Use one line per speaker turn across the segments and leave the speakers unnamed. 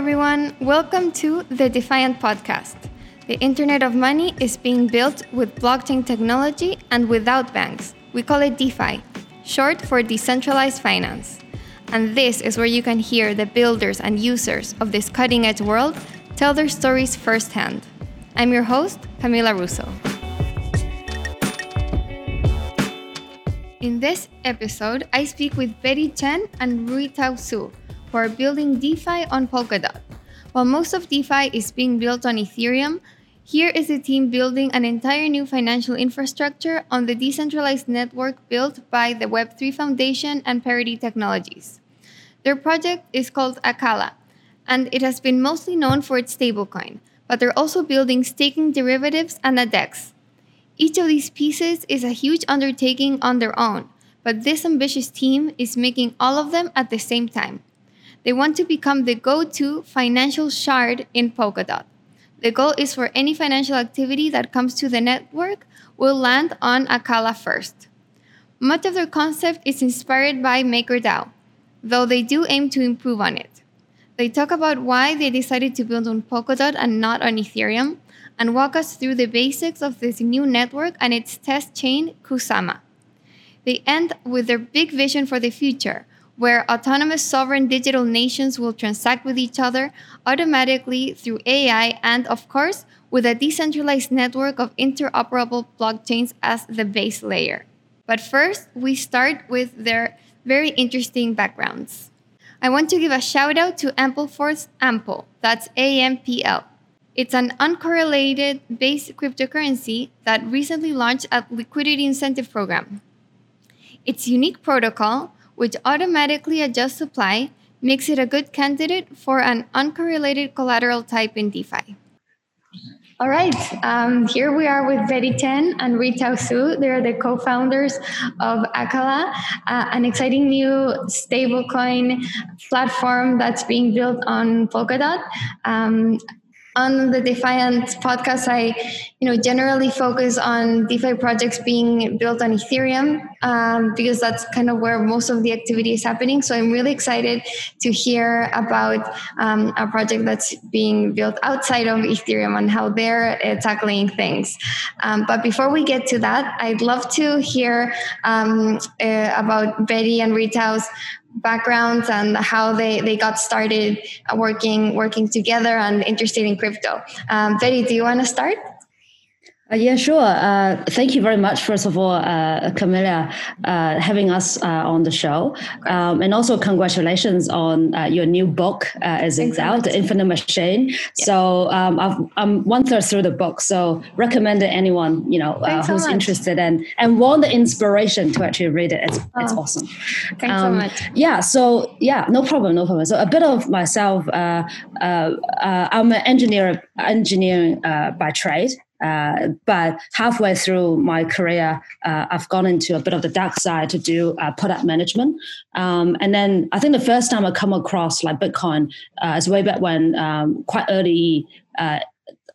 everyone. Welcome to the Defiant Podcast. The Internet of Money is being built with blockchain technology and without banks. We call it DeFi, short for decentralized finance. And this is where you can hear the builders and users of this cutting edge world tell their stories firsthand. I'm your host, Camila Russo. In this episode, I speak with Bette Chen and Ruitao Su, are building DeFi on Polkadot. While most of DeFi is being built on Ethereum, here is a team building an entire new financial infrastructure on the decentralized network built by the Web3 Foundation and Parity Technologies. Their project is called Acala, and it has been mostly known for its stablecoin, but they're also building staking derivatives and a DEX, each of these pieces is a huge undertaking on their own, but this ambitious team is making all of them at the same time. They want to become the go to financial shard in Polkadot. The goal is for any financial activity that comes to the network will land on Acala first. Much of their concept is inspired by MakerDAO, though they do aim to improve on it. They talk about why they decided to build on Polkadot and not on Ethereum, and walk us through the basics of this new network and its test chain, Kusama. They end with their big vision for the future, where autonomous sovereign digital nations will transact with each other automatically through AI and, of course, with a decentralized network of interoperable blockchains as the base layer. But first, we start with their very interesting backgrounds. I want to give a shout out to Ampleforth Ample, that's AMPL. It's an uncorrelated base cryptocurrency that recently launched a liquidity incentive program. Its unique protocol, which automatically adjusts supply, makes it a good candidate for an uncorrelated collateral type in DeFi. All right, um, here we are with Bette Chen and Ruitao Su. They're the co-founders of Acala, uh, an exciting new stablecoin platform that's being built on Polkadot. Um, on the Defiant podcast, I, you know, generally focus on DeFi projects being built on Ethereum um, because that's kind of where most of the activity is happening. So I'm really excited to hear about um, a project that's being built outside of Ethereum and how they're uh, tackling things. Um, but before we get to that, I'd love to hear um, uh, about Bette and Ruitao's backgrounds and how they, they got started working working together and interested in crypto. Um, Bette, do you want to start?
Uh, yeah, sure. Uh, thank you very much, first of all, uh, Camila, uh, having us uh, on the show. Um, and also, congratulations on uh, your new book as it's out, The Infinite Machine. Yeah. So, um, i am one third through the book. So, recommend it anyone you know who's so interested and, and want the inspiration to actually read it. It's, oh. it's awesome.
Thanks um, so much.
Yeah, so, yeah, no problem, no problem. So, a bit of myself I'm an engineer, engineering by trade. Uh, but halfway through my career, uh, I've gone into a bit of the dark side to do uh, product management. Um, and then I think the first time I come across like Bitcoin uh, is way back when, um, quite early uh,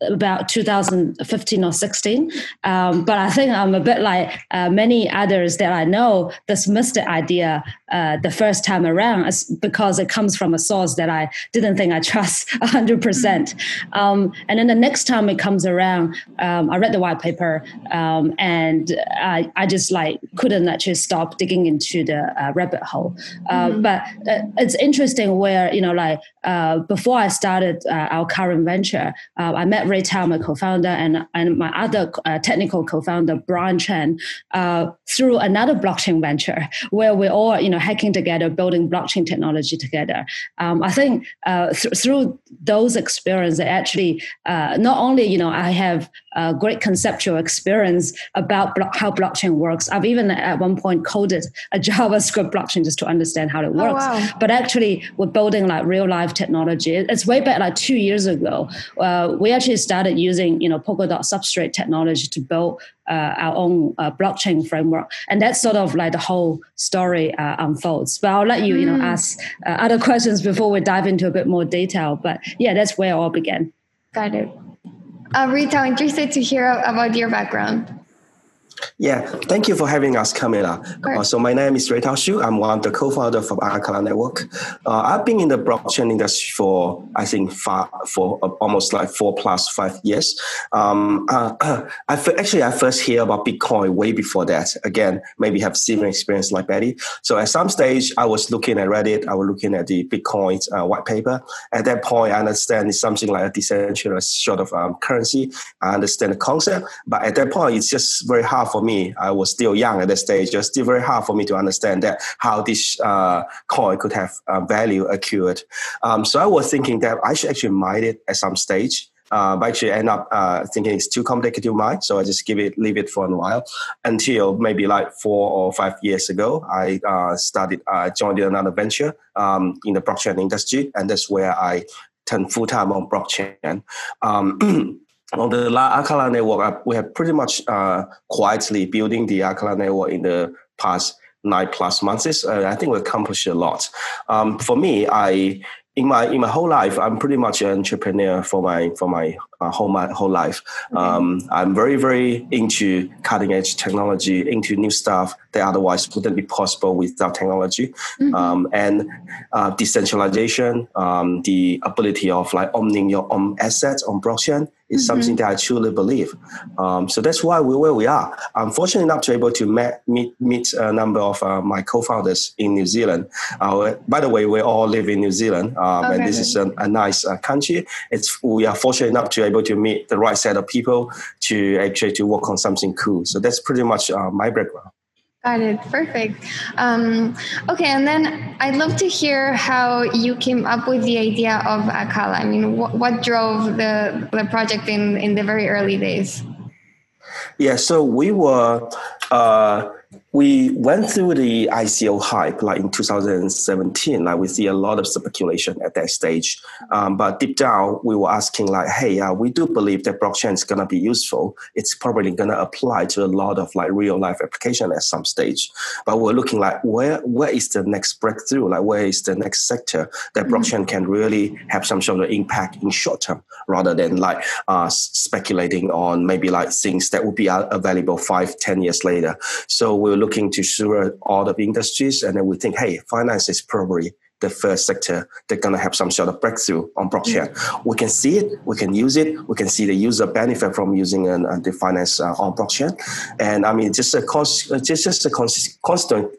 about 2015 or 16. Um, but I think I'm a bit like uh, many others that I know dismissed the idea uh, the first time around because it comes from a source that I didn't think I trust 100%. Um, and then the next time it comes around, um, I read the white paper um, and I, I, just like couldn't actually stop digging into the uh, rabbit hole. Uh, mm-hmm. But uh, it's interesting where, you know, like uh, before I started our current venture, I met Ruitao, my co-founder, and, and my other technical co-founder, Brian Chen, through another blockchain venture where we're all, you know, hacking together, building blockchain technology together. Um, I think uh, th- through those experiences, actually, uh, not only you know I have a great conceptual experience about blo- how blockchain works. I've even at one point coded a JavaScript blockchain just to understand how it oh, works. Oh, wow. But actually, we're building like real life technology. It's way back like two years ago. Uh, we actually started using you know Polkadot substrate technology to build uh, our own uh, blockchain framework, and that's sort of like the whole story uh, unfolds. But I'll let you, you know, mm. ask uh, other questions before we dive into a bit more detail. But yeah, that's where it all began.
Got it. Uh, Ruitao, I'm interested to hear about your background.
Yeah, thank you for having us, Camila. Uh, so my name is Ruitao Su. I'm one of the co-founder of Acala Network. Uh, I've been in the blockchain industry for I think five, for uh, almost like four plus five years. Um, uh, I actually I first hear about Bitcoin way before that. Again, maybe have similar experience like Bette. So at some stage, I was looking at Reddit. I was looking at the Bitcoin uh, white paper. At that point, I understand it's something like a decentralized sort of um, currency. I understand the concept, but at that point, it's just very hard for me. I was still young at that stage. It's still very hard for me to understand that how this uh, coin could have uh, value accrued. Um, so I was thinking that I should actually mine it at some stage. Uh, but actually end up uh, thinking it's too complicated to mine, so I just give it, leave it for a while until maybe like four or five years ago, I uh, started, I joined another venture um, in the blockchain industry, and that's where I turned full time on blockchain. Um, on the Acala network, we have pretty much uh, quietly building the Acala network in the past nine plus months. Uh, I think we accomplished a lot. Um, for me, I in my in my whole life, I'm pretty much an entrepreneur for my for my uh, whole my whole life. Okay. Um, I'm very very into cutting edge technology, into new stuff that otherwise wouldn't be possible without technology, mm-hmm. um, and uh, decentralization, um, the ability of like owning your own assets on blockchain is mm-hmm. something that I truly believe. Um, so that's why we're where we are. I'm fortunate enough to be able to met, meet meet a number of uh, my co-founders in New Zealand. Uh, by the way, we all live in New Zealand, um, okay. and this is a, a nice uh, country. It's we are fortunate enough to be able to meet the right set of people to actually to work on something cool. So that's pretty much uh, my background.
Got it. Perfect. Um, okay, and then I'd love to hear how you came up with the idea of Acala. I mean, wh- what drove the, the project in, in the very early days?
Yeah, so we were uh, we went through the ICO hype like in 2017. Like we see a lot of speculation at that stage, um, but deep down we were asking like, hey, uh, we do believe that blockchain is gonna be useful. It's probably gonna apply to a lot of like real life application at some stage. But we're looking like where where is the next breakthrough? Like where is the next sector that mm-hmm. blockchain can really have some sort of impact in short term, rather than like uh, speculating on maybe like things that will be available five, ten years later. So we're looking to serve all the industries, and then we think, hey, finance is probably the first sector that's going to have some sort of breakthrough on blockchain. Mm-hmm. We can see it, we can use it, we can see the user benefit from using an, uh, the finance uh, on blockchain. And I mean, just a, cons- just, just a cons- constant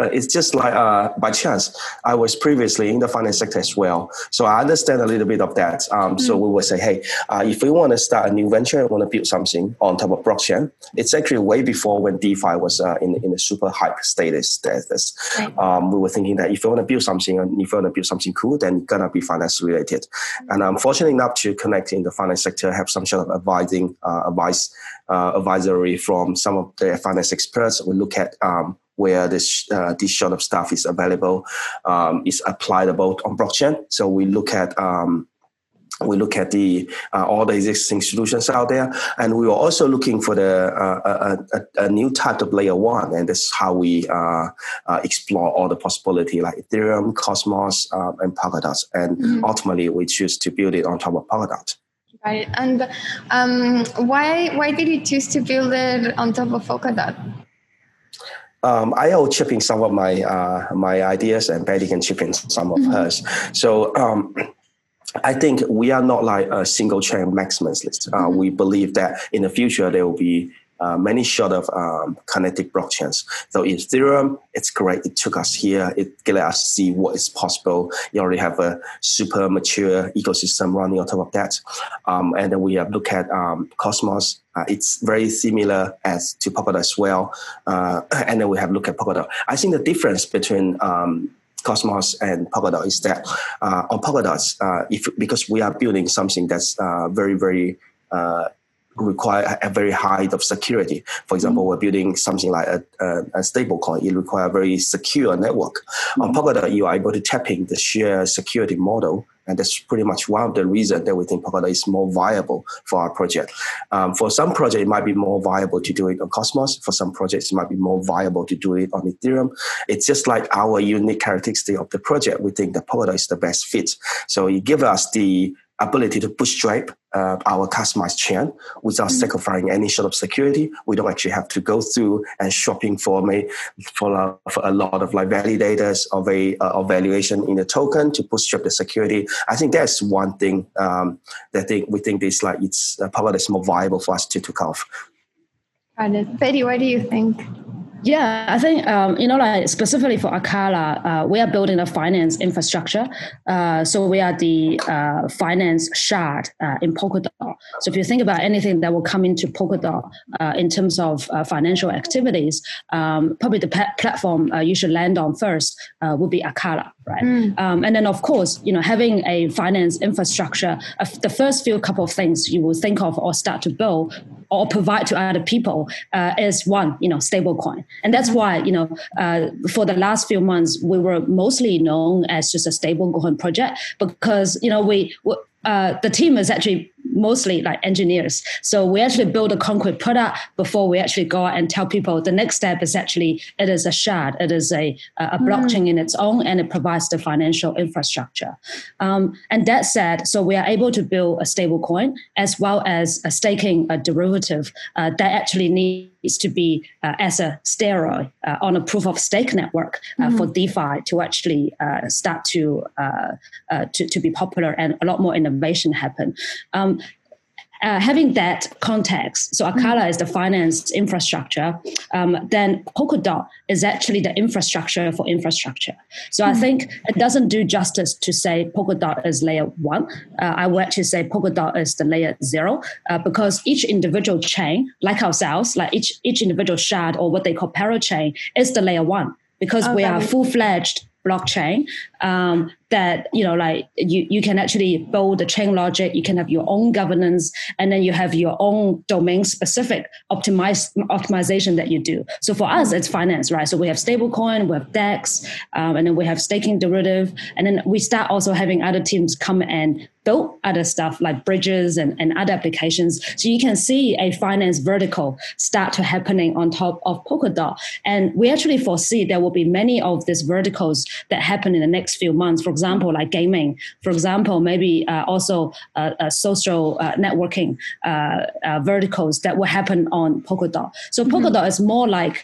uh, it's just like uh, by chance. I was previously in the finance sector as well, so I understand a little bit of that. Um, mm. So we would say, hey, uh, if we want to start a new venture, and want to build something on top of blockchain, it's actually way before when DeFi was uh, in in a super hype status. status. Right. Um, we were thinking that if you want to build something, and if you want to build something cool, then it's gonna be finance related. Mm. And I'm fortunate enough to connect in the finance sector, have some sort of advising uh, advice. Uh, advisory from some of the finance experts. We look at um, where this uh, this sort of stuff is available um, is applicable on blockchain. So we look at um, we look at the uh, all the existing solutions out there, and we were also looking for the uh, a, a, a, new type of layer one, and that's how we uh, uh explore all the possibility like Ethereum, Cosmos, um, and Polkadot, and mm-hmm. ultimately we choose to build it on top of Polkadot.
Right, and um, why why did you choose to build it on top of Polkadot?
um, I will chipping some of my uh, my ideas, and Bette can chip in some of mm-hmm. hers. So. Um, I think we are not like a single chain maximalist. Uh, mm-hmm. We believe that in the future there will be uh, many sort of um, connected blockchains. So Ethereum, it's great. It took us here. It let us see what is possible. You already have a super mature ecosystem running on top of that. Um, and then we have looked at um, Cosmos. Uh, it's very similar as to Polkadot as well. Uh, and then we have looked at Polkadot. I think the difference between um, Cosmos and Polkadot is that uh, on Polkadot, uh, if because we are building something that's very very require a very high of security. For example, mm-hmm. we're building something like a, a, a stable coin. It requires a very secure network. Mm-hmm. On Polkadot, you are able to tap in the shared security model. And that's pretty much one of the reasons that we think Polkadot is more viable for our project. Um, for some projects, it might be more viable to do it on Cosmos. For some projects, it might be more viable to do it on Ethereum. It's just like our unique characteristic of the project. We think that Polkadot is the best fit. So it gives us the ability to bootstrap uh, our customized chain without mm-hmm. sacrificing any sort of security. We don't actually have to go through and shopping for me for, a, for a lot of like validators of a uh, evaluation in the token to bootstrap the security. I think that's one thing um, that think we think is like it's uh, probably more viable for us to to.
Got it, Betty. What do you think?
Yeah, I think um, you know, like specifically for Acala, uh, we are building a finance infrastructure. Uh, so we are the uh, finance shard uh, in Polkadot. So if you think about anything that will come into Polkadot uh, in terms of uh, financial activities, um, probably the platform you should land on first would be Acala, right? Mm. Um, and then of course, you know, having a finance infrastructure, the first few couple of things you will think of or start to build or provide to other people is one, you know, stablecoin. And that's why, you know, uh, for the last few months, we were mostly known as just a stablecoin project because, you know, we, uh, the team is actually mostly like engineers. So we actually build a concrete product before we actually go out and tell people the next step is actually it is a shard, it is a, a mm. blockchain in its own, and it provides the financial infrastructure. Um, and that said, so we are able to build a stable coin as well as a staking a derivative uh, that actually needs to be uh, as a steroid uh, on a proof of stake network mm. for DeFi to actually uh, start to, uh, to to be popular and a lot more innovation happen. Um, uh, having that context, so Acala is the finance infrastructure, um, then Polkadot is actually the infrastructure for infrastructure. So mm-hmm. I think it doesn't do justice to say Polkadot is layer one. Uh, I would actually say Polkadot is the layer zero uh, because each individual chain, like ourselves, like each each individual shard or what they call parachain, is the layer one because okay. we are full fledged blockchain um, that you know like you you can actually build the chain logic you can have your own governance and then you have your own domain specific optimize optimization that you do. So for us it's finance right? So we have stablecoin we have dex um, and then we have staking derivative and then we start also having other teams come and build other stuff like bridges and, and other applications. So you can see a finance vertical start to happening on top of polkadot. And we actually foresee there will be many of these verticals that happen in the next few months. For example, like gaming, for example, maybe uh, also uh, uh social uh, networking uh, verticals that will happen on Polkadot. So mm-hmm. Polkadot is more like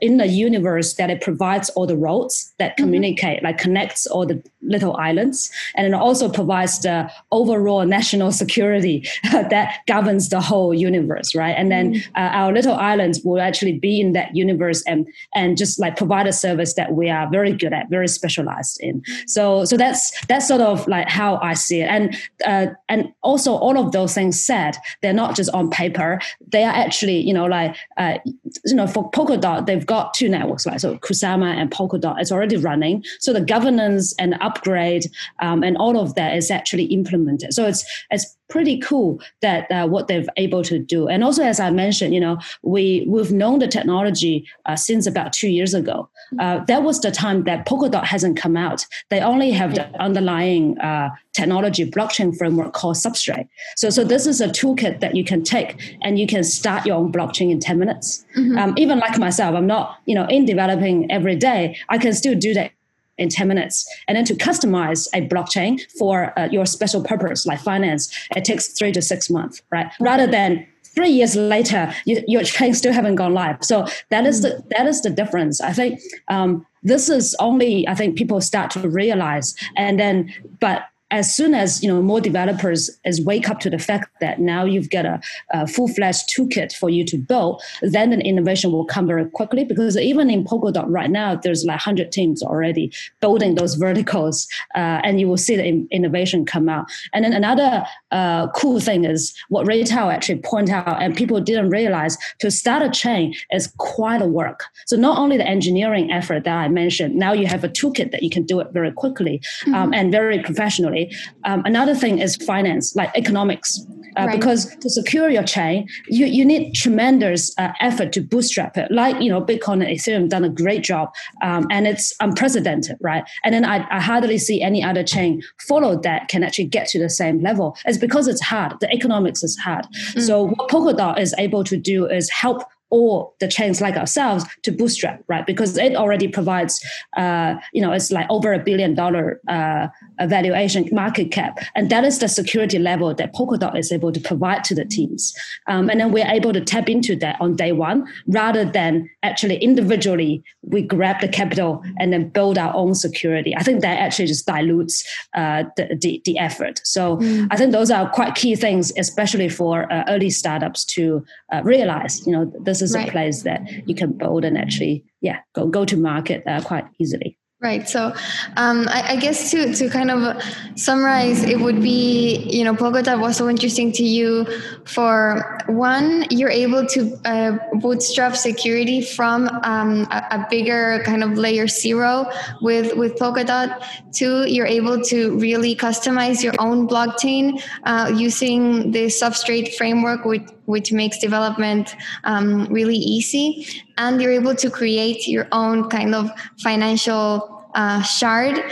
in the universe that it provides all the roads that mm-hmm. communicate, mm-hmm. like connects all the little islands, and it also provides the overall national security that governs the whole universe, right? And then mm-hmm. our little islands will actually be in that universe and and just like provide a service that we are very good at, very specialized in. So so that's that's sort of like how I see it. And uh, and also all of those things said, they're not just on paper. They are actually you know like uh, you know for Polkadot they've got two networks like so Kusama and Polkadot it's already running. So the governance and upgrade um, and all of that is actually implemented. So it's it's pretty cool that uh, what they've able to do. And also, as I mentioned, you know, we we've known the technology uh, since about two years ago. Uh, that was the time that Polkadot hasn't come out. They only have the underlying uh, technology blockchain framework called Substrate. So, so this is a toolkit that you can take and you can start your own blockchain in ten minutes. Mm-hmm. Um, even like myself, I'm not you know in developing every day. I can still do that in 10 minutes. And then to customize a blockchain for uh, your special purpose, like finance, it takes three to six months, right? Rather than three years later, you, your chain still haven't gone live. So that is the that is the difference. I think um, this is only I think people start to realize, and then but as soon as you know more developers as wake up to the fact that now you've got a, a full-fledged toolkit for you to build, then the innovation will come very quickly. Because even in Polkadot right now, there's like 100 teams already building those verticals, uh, and you will see the in- innovation come out. And then another uh, cool thing is what Ruitao actually point out, and people didn't realize to start a chain is quite a work. So not only the engineering effort that I mentioned, now you have a toolkit that you can do it very quickly um, mm-hmm. and very professionally um, another thing is finance, like economics, uh, right. because to secure your chain, you, you need tremendous uh, effort to bootstrap it. Like you know, Bitcoin and Ethereum done a great job, um, and it's unprecedented, right? And then I, I hardly see any other chain follow that can actually get to the same level. It's because it's hard. The economics is hard. Mm. So what Polkadot is able to do is help or the chains like ourselves to bootstrap, right? Because it already provides, uh, you know, it's like over a billion dollar uh, valuation market cap, and that is the security level that Polkadot is able to provide to the teams. Um, and then we're able to tap into that on day one, rather than actually individually we grab the capital and then build our own security. I think that actually just dilutes uh, the, the, the effort. So mm. I think those are quite key things, especially for uh, early startups to uh, realize. You know, this is right. a place that you can build and actually, yeah, go go to market uh, quite easily.
Right. So, um, I, I, guess to, to kind of summarize, it would be, you know, Polkadot was so interesting to you for one, you're able to uh, bootstrap security from um, a, a, bigger kind of layer zero with, with Polkadot. Two, you're able to really customize your own blockchain uh, using the substrate framework, which, which makes development um, really easy. And you're able to create your own kind of financial uh, shard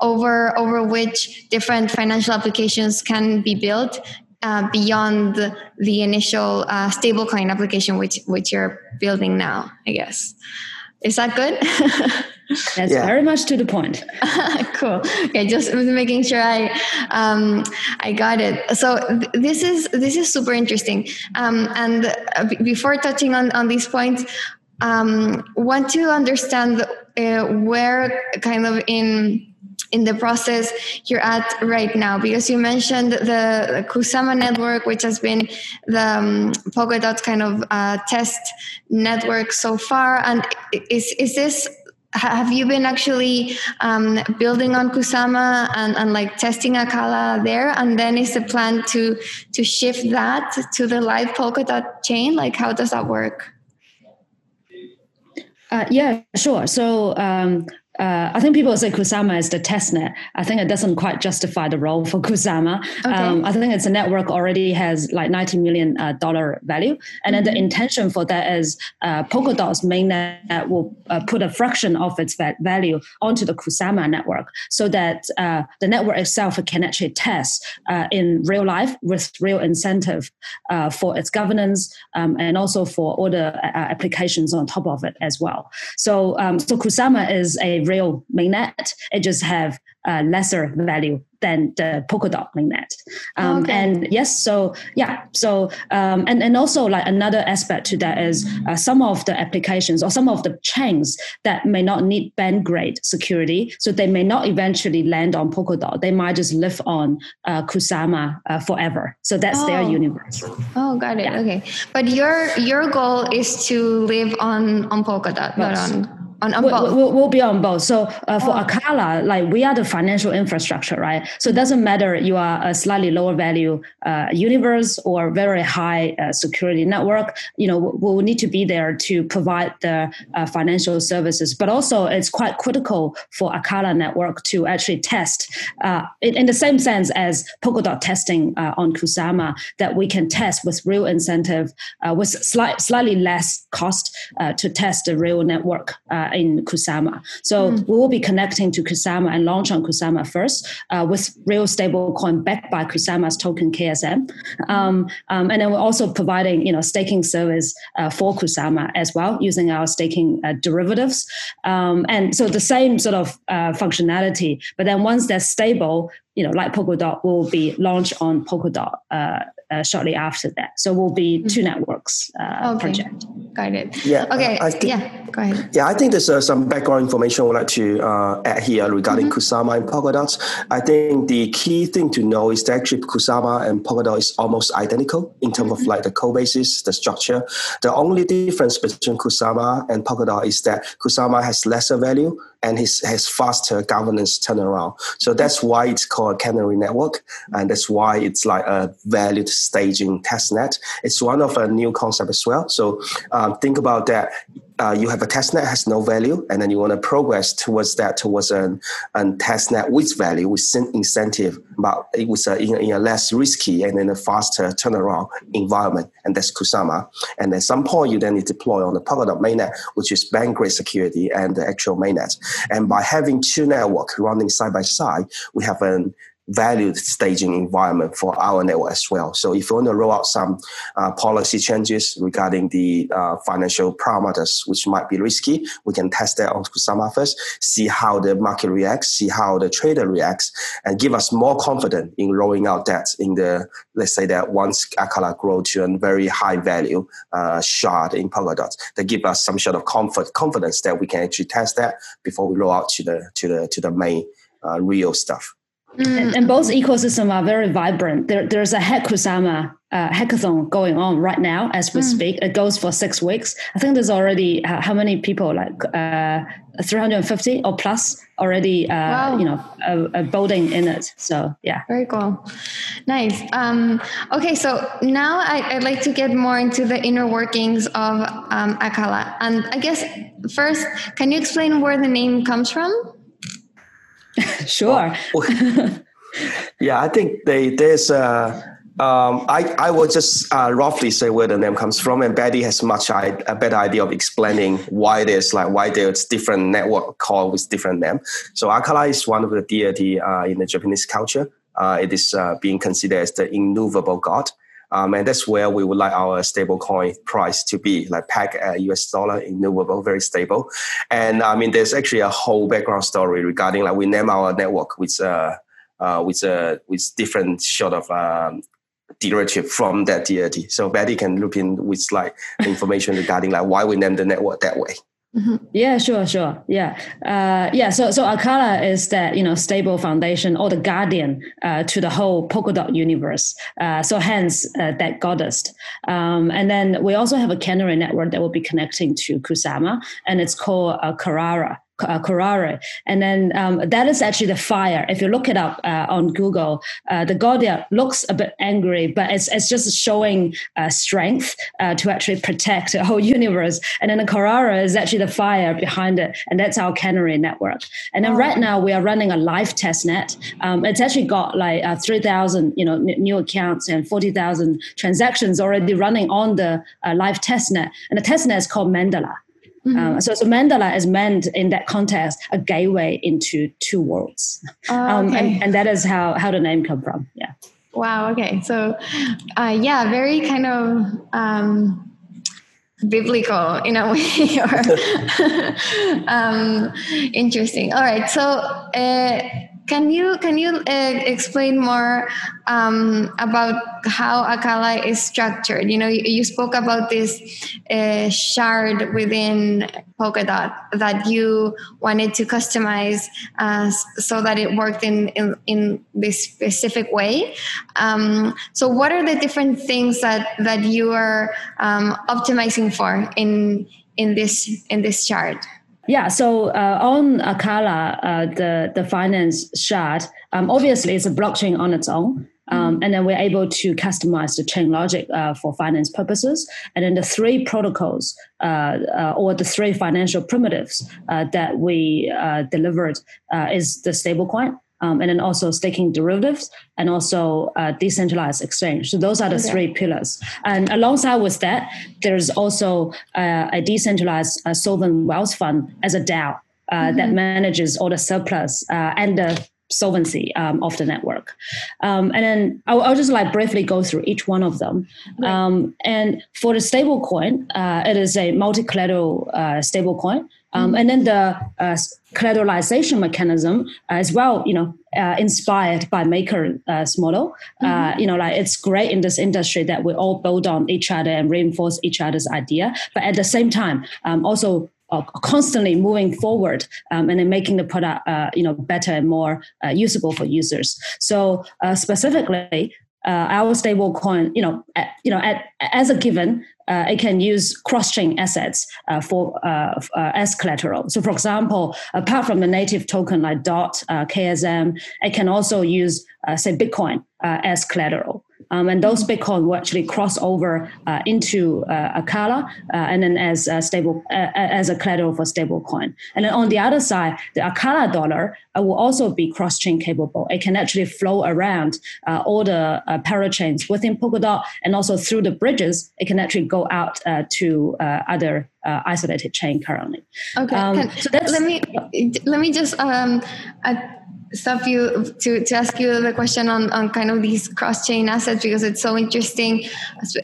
over over which different financial applications can be built uh, beyond the, the initial uh, stablecoin application which which you're building now i guess is that good
That's yeah. very much to the point.
cool. Okay, just making sure I um, I got it. So th- this is this is super interesting. Um, and uh, b- before touching on on these points, um, want to understand uh, where kind of in in the process you're at right now because you mentioned the, Kusama network which has been the um, Polkadot kind of uh, test network so far and is is this have you been actually um, building on Kusama and, and like testing Acala there? And then is the plan to to shift that to the live Polkadot chain? Like how does that work?
Uh, yeah, sure. So um, uh, I think people say Kusama is the testnet. I think it doesn't quite justify the role for Kusama. Okay. Um, I think it's a network already has like ninety million uh, dollar value, and mm-hmm. then the mm-hmm. intention for that is uh, Polkadot's mainnet will uh, put a fraction of its value onto the Kusama network, so that uh, the network itself can actually test uh, in real life with real incentive for its governance um, and also for all the applications on top of it as well. So, um, so Kusama is a real mainnet. It just have uh, lesser value than the Polkadot mainnet. Um, okay. And yes, so yeah, so um, and and also like another aspect to that is uh, some of the applications or some of the chains that may not need bank grade security, so they may not eventually land on Polkadot. They might just live on uh, Kusama uh, forever. So that's oh. their universe.
Oh, got it. Yeah. Okay, but your your goal is to live on on Polkadot, not on on, on
we'll, we'll, we'll, be on both. So uh, for oh. Acala, like we are the financial infrastructure, right? So it doesn't matter you are a slightly lower value uh, universe or very high uh, security network. You know, we'll need to be there to provide the uh, financial services. But also, it's quite critical for Acala network to actually test uh, in, in, the same sense as Polkadot testing uh, on Kusama that we can test with real incentive with slight, slightly less cost to test the real network in Kusama. So mm. we will be connecting to Kusama and launch on Kusama first uh, with real stable coin backed by Kusama's token KSM. Um, um, and then we're also providing, you know, staking service uh, for Kusama as well using our staking uh, derivatives. Um, and so the same sort of uh, functionality, but then once they're stable, you know, like Polkadot will be launched on Polkadot uh, uh, shortly after that. So we'll be two mm-hmm. networks uh, okay. project.
Got it.
Yeah.
Okay. I think, yeah. Go ahead.
Yeah, I think there's uh, some background information I would like to uh, add here regarding mm-hmm. Kusama and Polkadot. I think the key thing to know is that actually Kusama and Polkadot is almost identical in terms mm-hmm. of like the code basis, the structure. The only difference between Kusama and Polkadot is that Kusama has lesser value and his, has faster governance turnaround. So that's why it's called Canary Network, and that's why it's like a valued staging testnet. It's one of a new concept as well. So um, think about that uh, you have a test net has no value, and then you want to progress towards that towards a, a test net with value with incentive, but it was a, in, in, a less risky and in a faster turnaround environment, and that's Kusama. And at some point, you then deploy on the Polkadot mainnet, which is bank grade security and the actual mainnet. And by having two networks running side by side, we have an value staging environment for our network as well. So if you want to roll out some uh, policy changes regarding the uh, financial parameters, which might be risky, we can test that on Kusama first, see how the market reacts, see how the trader reacts, and give us more confidence in rolling out that in the, let's say that once Acala grow to a very high value uh, shard in Polkadot, that give us some sort of comfort, confidence that we can actually test that before we roll out to the, to the, to the main uh, real stuff.
Mm. And, and, both ecosystems are very vibrant. There, there's a Hackusama uh, hackathon going on right now as we mm. speak. It goes for six weeks. I think there's already uh, how many people, like uh, 350 or plus, already, uh, wow. you know, uh, voting in it. So yeah,
very cool, nice. Um, okay, so now I, would like to get more into the inner workings of um, Acala, and I guess first, can you explain where the name comes from?
sure.
yeah, I think they, there's a. Um, I, I will just uh, roughly say where the name comes from, and Bette has much I, a better idea of explaining why there's like why there's different network called with different name. So Acala is one of the deity uh, in the Japanese culture. Uh, it is uh, being considered as the immovable god. Um, and that's where we would like our stablecoin price to be, like peg uh, US dollar, immovable, very stable. And I mean, there's actually a whole background story regarding like we name our network with uh, uh, with uh, with different sort of um, derivative from that deity. So Bette can look in with like information regarding like why we name the network that way.
Mm-hmm. Yeah, sure, sure. Yeah, uh, yeah. So, so Acala is that you know stable foundation or the guardian uh, to the whole Polkadot universe. Uh, so, hence uh, that goddess. Um, and then we also have a canary network that will be connecting to Kusama, and it's called uh, Karura uh. And then um, that is actually the fire. If you look it up uh, on Google, uh, the Godia looks a bit angry, but it's, it's just showing uh, strength uh, to actually protect the whole universe. And then the Karura is actually the fire behind it. And that's our canary network. And then right now we are running a live test net. Um, it's actually got like uh, 3,000 you know, n- new accounts and 40,000 transactions already running on the live test net. And the test net is called Mandala. Mm-hmm. Um, so, so Mandala is meant in that context a gateway into two worlds,
oh, um,
and, and, that is how how the name come from. Yeah.
Wow. Okay. So, uh, yeah, very kind of um, biblical in a way, or um, interesting. All right. So. Uh, can you can you uh, explain more um, about how Acala is structured? You know, you, you spoke about this uh, shard within Polkadot that you wanted to customize uh, so that it worked in in, in this specific way. Um, so, what are the different things that that you are um, optimizing for in in this in this shard?
Yeah, so uh, on Acala, uh, the the finance shard, um, obviously it's a blockchain on its own, um, mm-hmm. and then we're able to customize the chain logic uh, for finance purposes. And then the three protocols uh, uh, or the three financial primitives uh, that we delivered is the stablecoin, um, and then also staking derivatives and also uh, decentralized exchange. So those are the okay. three pillars. And alongside with that, there's also uh, a decentralized uh, sovereign wealth fund as a DAO uh, mm-hmm. that manages all the surplus uh, and the solvency um, of the network. Um, and then I'll, I'll, just like briefly go through each one of them. Right. Um, and for the stablecoin, uh, it is a multi-collateral uh, stablecoin. Um. And then the uh, collateralization mechanism as well, you know, uh, inspired by Maker's uh, model. Uh, mm-hmm. you know, like it's great in this industry that we all build on each other and reinforce each other's idea. But at the same time, um, also uh, constantly moving forward um, and then making the product uh, you know better and more uh, usable for users. So specifically, uh, our stable coin, you know, at, you know, at, as a given, uh, it can use cross-chain assets uh, for uh, uh, as collateral. So, for example, apart from the native token like DOT, uh, KSM, it can also use, say, Bitcoin as collateral. Um, and those Bitcoin will actually cross over uh, into uh, Acala uh, and then as a stable uh, as a collateral for stablecoin. And then on the other side, the Acala dollar uh, will also be cross-chain capable. It can actually flow around uh, all the parachains within Polkadot and also through the bridges. It can actually go out to other isolated chain currently.
Okay, um, can, so let me let me just um, stop you to, to ask you the question on, on kind of these cross chain assets because it's so interesting,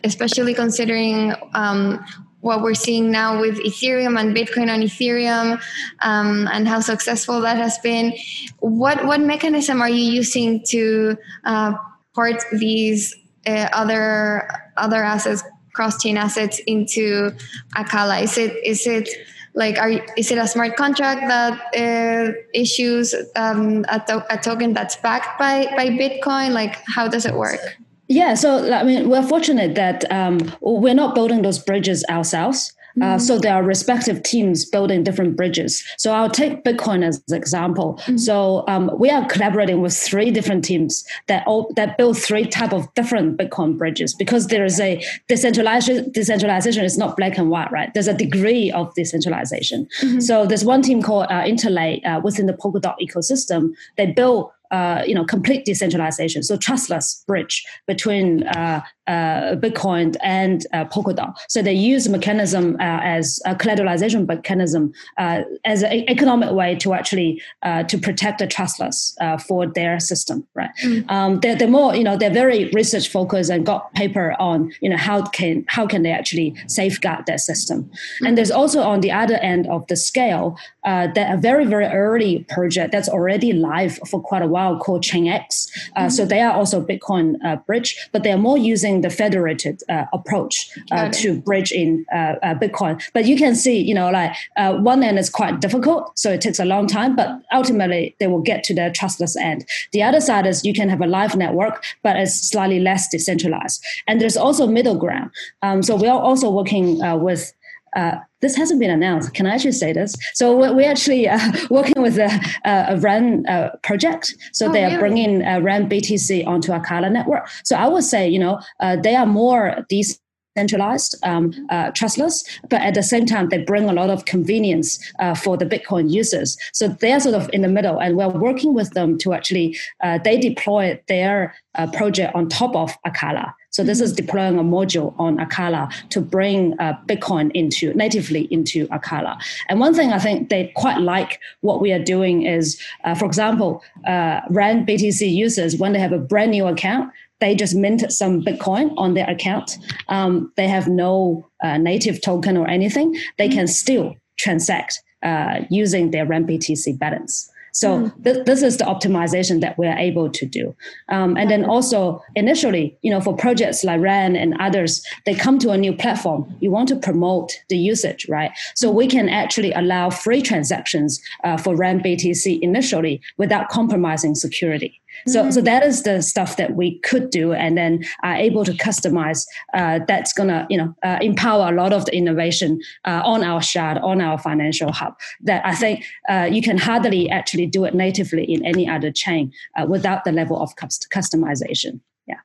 especially considering um, what we're seeing now with Ethereum and Bitcoin on Ethereum um, and how successful that has been. What what mechanism are you using to uh, port these uh, other other assets, cross chain assets, into Acala? Is it is it like are is it a smart contract that uh, issues um, a, to- a token that's backed by by bitcoin? Like how does it work?
Yeah so i mean we're fortunate that um, we're not building those bridges ourselves uh, mm-hmm. so there are respective teams building different bridges. So I'll take Bitcoin as an example. Mm-hmm. So um, we are collaborating with three different teams that all, that build three type of different Bitcoin bridges because there is a decentralization. Decentralization is not black and white, right? There's a degree of decentralization. Mm-hmm. So there's one team called uh, Interlay uh, within the Polkadot ecosystem. They build uh, you know, complete decentralization. So trustless bridge between uh, uh, Bitcoin and uh, Polkadot. So they use mechanism uh, as a collateralization mechanism uh, as an economic way to actually uh, to protect the trustless uh, for their system. Right? Mm. Um, they're, they're more you know they're very research focused and got paper on you know how can how can they actually safeguard their system. Mm. And there's also on the other end of the scale that a very very early project that's already live for quite a while called ChainX. Mm. So they are also Bitcoin bridge, but they are more using using the federated uh, approach uh, to bridge in uh, uh, Bitcoin. But you can see, you know, like uh, one end is quite difficult, so it takes a long time, but ultimately they will get to the trustless end. The other side is you can have a live network, but it's slightly less decentralized. And there's also middle ground. Um, so we are also working with uh, this hasn't been announced. Can I actually say this? So we're actually uh, working with a, a Ren uh, project. So oh, they are really? bringing Ren BTC onto Acala network. So I would say, you know, uh, they are more these centralized, um, uh, trustless, but at the same time, they bring a lot of convenience uh, for the Bitcoin users. So they're sort of in the middle, and we're working with them to actually uh, they deploy their uh, project on top of Acala. So this is mm-hmm. deploying a module on Acala to bring uh, Bitcoin into natively into Acala. And one thing I think they quite like what we are doing is, uh, for example, uh, Ren BTC users when they have a brand new account, they just mint some Bitcoin on their account. Um, they have no uh, native token or anything. They can still transact uh, using their Ren BTC balance. So mm. th- this is the optimization that we're able to do. Um, and then also initially, you know, for projects like Ren and others, they come to a new platform. You want to promote the usage, right? So we can actually allow free transactions uh, for Ren BTC initially without compromising security. So, so that is the stuff that we could do, and then are able to customize. Uh, that's gonna, you know, uh, empower a lot of the innovation uh, on our shard, on our financial hub. That I think uh, you can hardly actually do it natively in any other chain uh, without the level of customization. Yeah.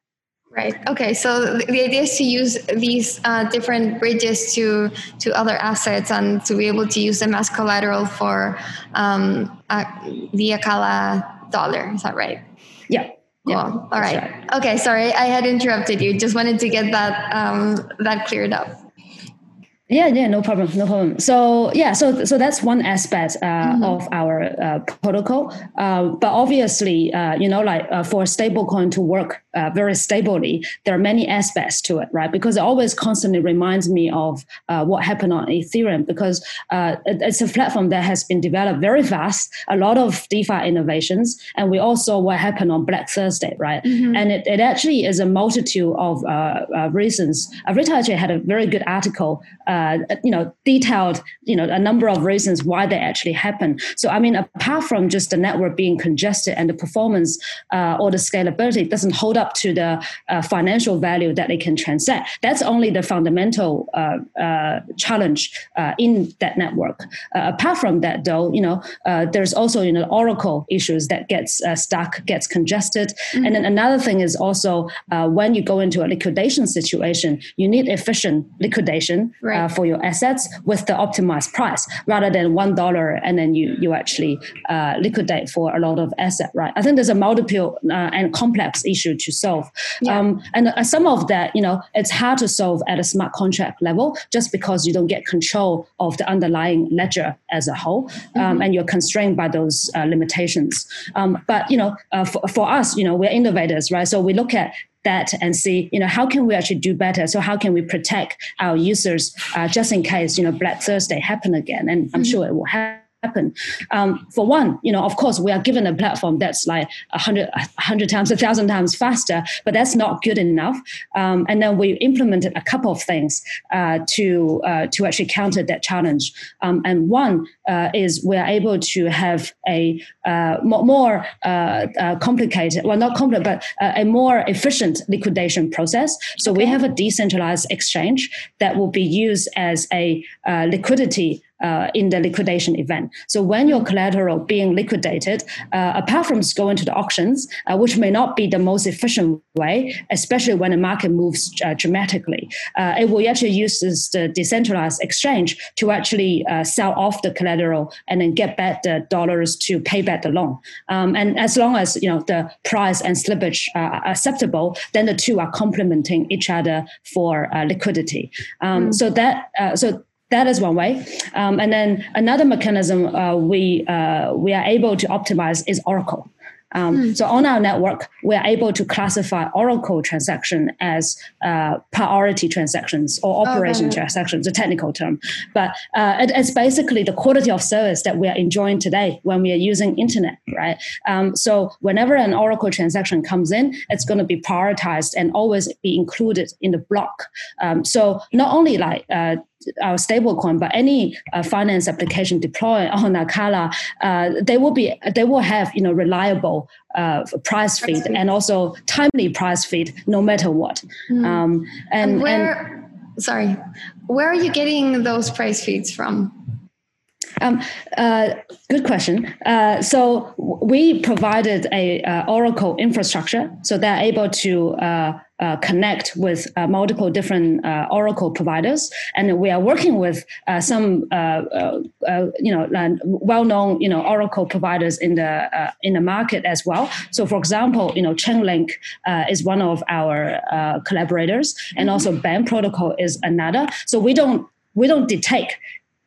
Right. Okay. So the idea is to use these uh, different bridges to to other assets and to be able to use them as collateral for um, uh, the Acala dollar. Is that right?
Yeah.
Cool. Yeah, All right. right. Okay. Sorry, I had interrupted you. Just wanted to get that um, that cleared up.
Yeah, yeah, no problem, no problem. So yeah, so so that's one aspect uh, mm-hmm. of our uh, protocol. Uh, but obviously, uh, you know, like uh, for a stablecoin to work uh, very stably, there are many aspects to it, right? Because it always constantly reminds me of what happened on Ethereum because it's a platform that has been developed very fast, a lot of DeFi innovations, and we all saw what happened on Black Thursday, right? Mm-hmm. And it, it actually is a multitude of reasons. Ruitao actually had a very good article uh, you know, detailed, you know, a number of reasons why they actually happen. So, I mean, apart from just the network being congested and the performance uh, or the scalability doesn't hold up to the uh, financial value that they can transact, that's only the fundamental uh, uh, challenge uh, in that network. apart from that, though, you know, there's also, you know, Oracle issues that gets stuck, gets congested. Mm-hmm. And then another thing is also when you go into a liquidation situation, you need efficient liquidation right for your assets with the optimized price rather than one dollar and then you you actually uh, liquidate for a lot of asset, right? I think there's a multiple uh, and complex issue to solve, yeah. um, and uh, some of that, you know, it's hard to solve at a smart contract level just because you don't get control of the underlying ledger as a whole, um, mm-hmm. and you're constrained by those uh, limitations. Um, but you know, uh, for, for us, you know, we're innovators, right? So we look at that and see, you know, how can we actually do better? So how can we protect our users uh, just in case, you know, Black Thursday happen again? And I'm mm-hmm. sure it will happen happen. Um, for one, you know, of course, we are given a platform that's like a hundred, a hundred times, a thousand times faster, but that's not good enough. Um, and then we implemented a couple of things uh, to uh, to actually counter that challenge. Um, and one uh, is we are able to have a uh, more uh, uh, complicated, well, not complicated, but a more efficient liquidation process. So okay. we have a decentralized exchange that will be used as a liquidity uh, in the liquidation event. So when your collateral being liquidated, uh, apart from going to the auctions, uh, which may not be the most efficient way, especially when the market moves uh, dramatically, uh, it will actually use this, the decentralized exchange to actually uh, sell off the collateral and then get back the dollars to pay back the loan. Um, and as long as you know the price and slippage are acceptable, then the two are complementing each other for liquidity. Um, mm. So that so that is one way. Um, and then another mechanism uh, we uh, we are able to optimize is Oracle. Um, mm. So on our network, we are able to classify Oracle transaction as uh, priority transactions or operation okay. transactions, a technical term. But uh, it, it's basically the quality of service that we are enjoying today when we are using internet, right? Um, so whenever an Oracle transaction comes in, it's going to be prioritized and always be included in the block. Um, so not only like uh, our stablecoin, but any uh, finance application deployed on Acala, uh, they will be they will have you know reliable uh, price feed and also timely price feed no matter what.
Mm. Um, and, and, where, and, sorry, where are you getting those price feeds from?
Um, uh, good question. Uh, so we provided a uh, Oracle infrastructure, so they're able to uh, connect with uh, multiple different uh, Oracle providers, and we are working with uh, some uh, uh, you know well-known you know Oracle providers in the in the market as well. So, for example, you know Chainlink is one of our collaborators, and also Band Protocol is another. So we don't we don't detect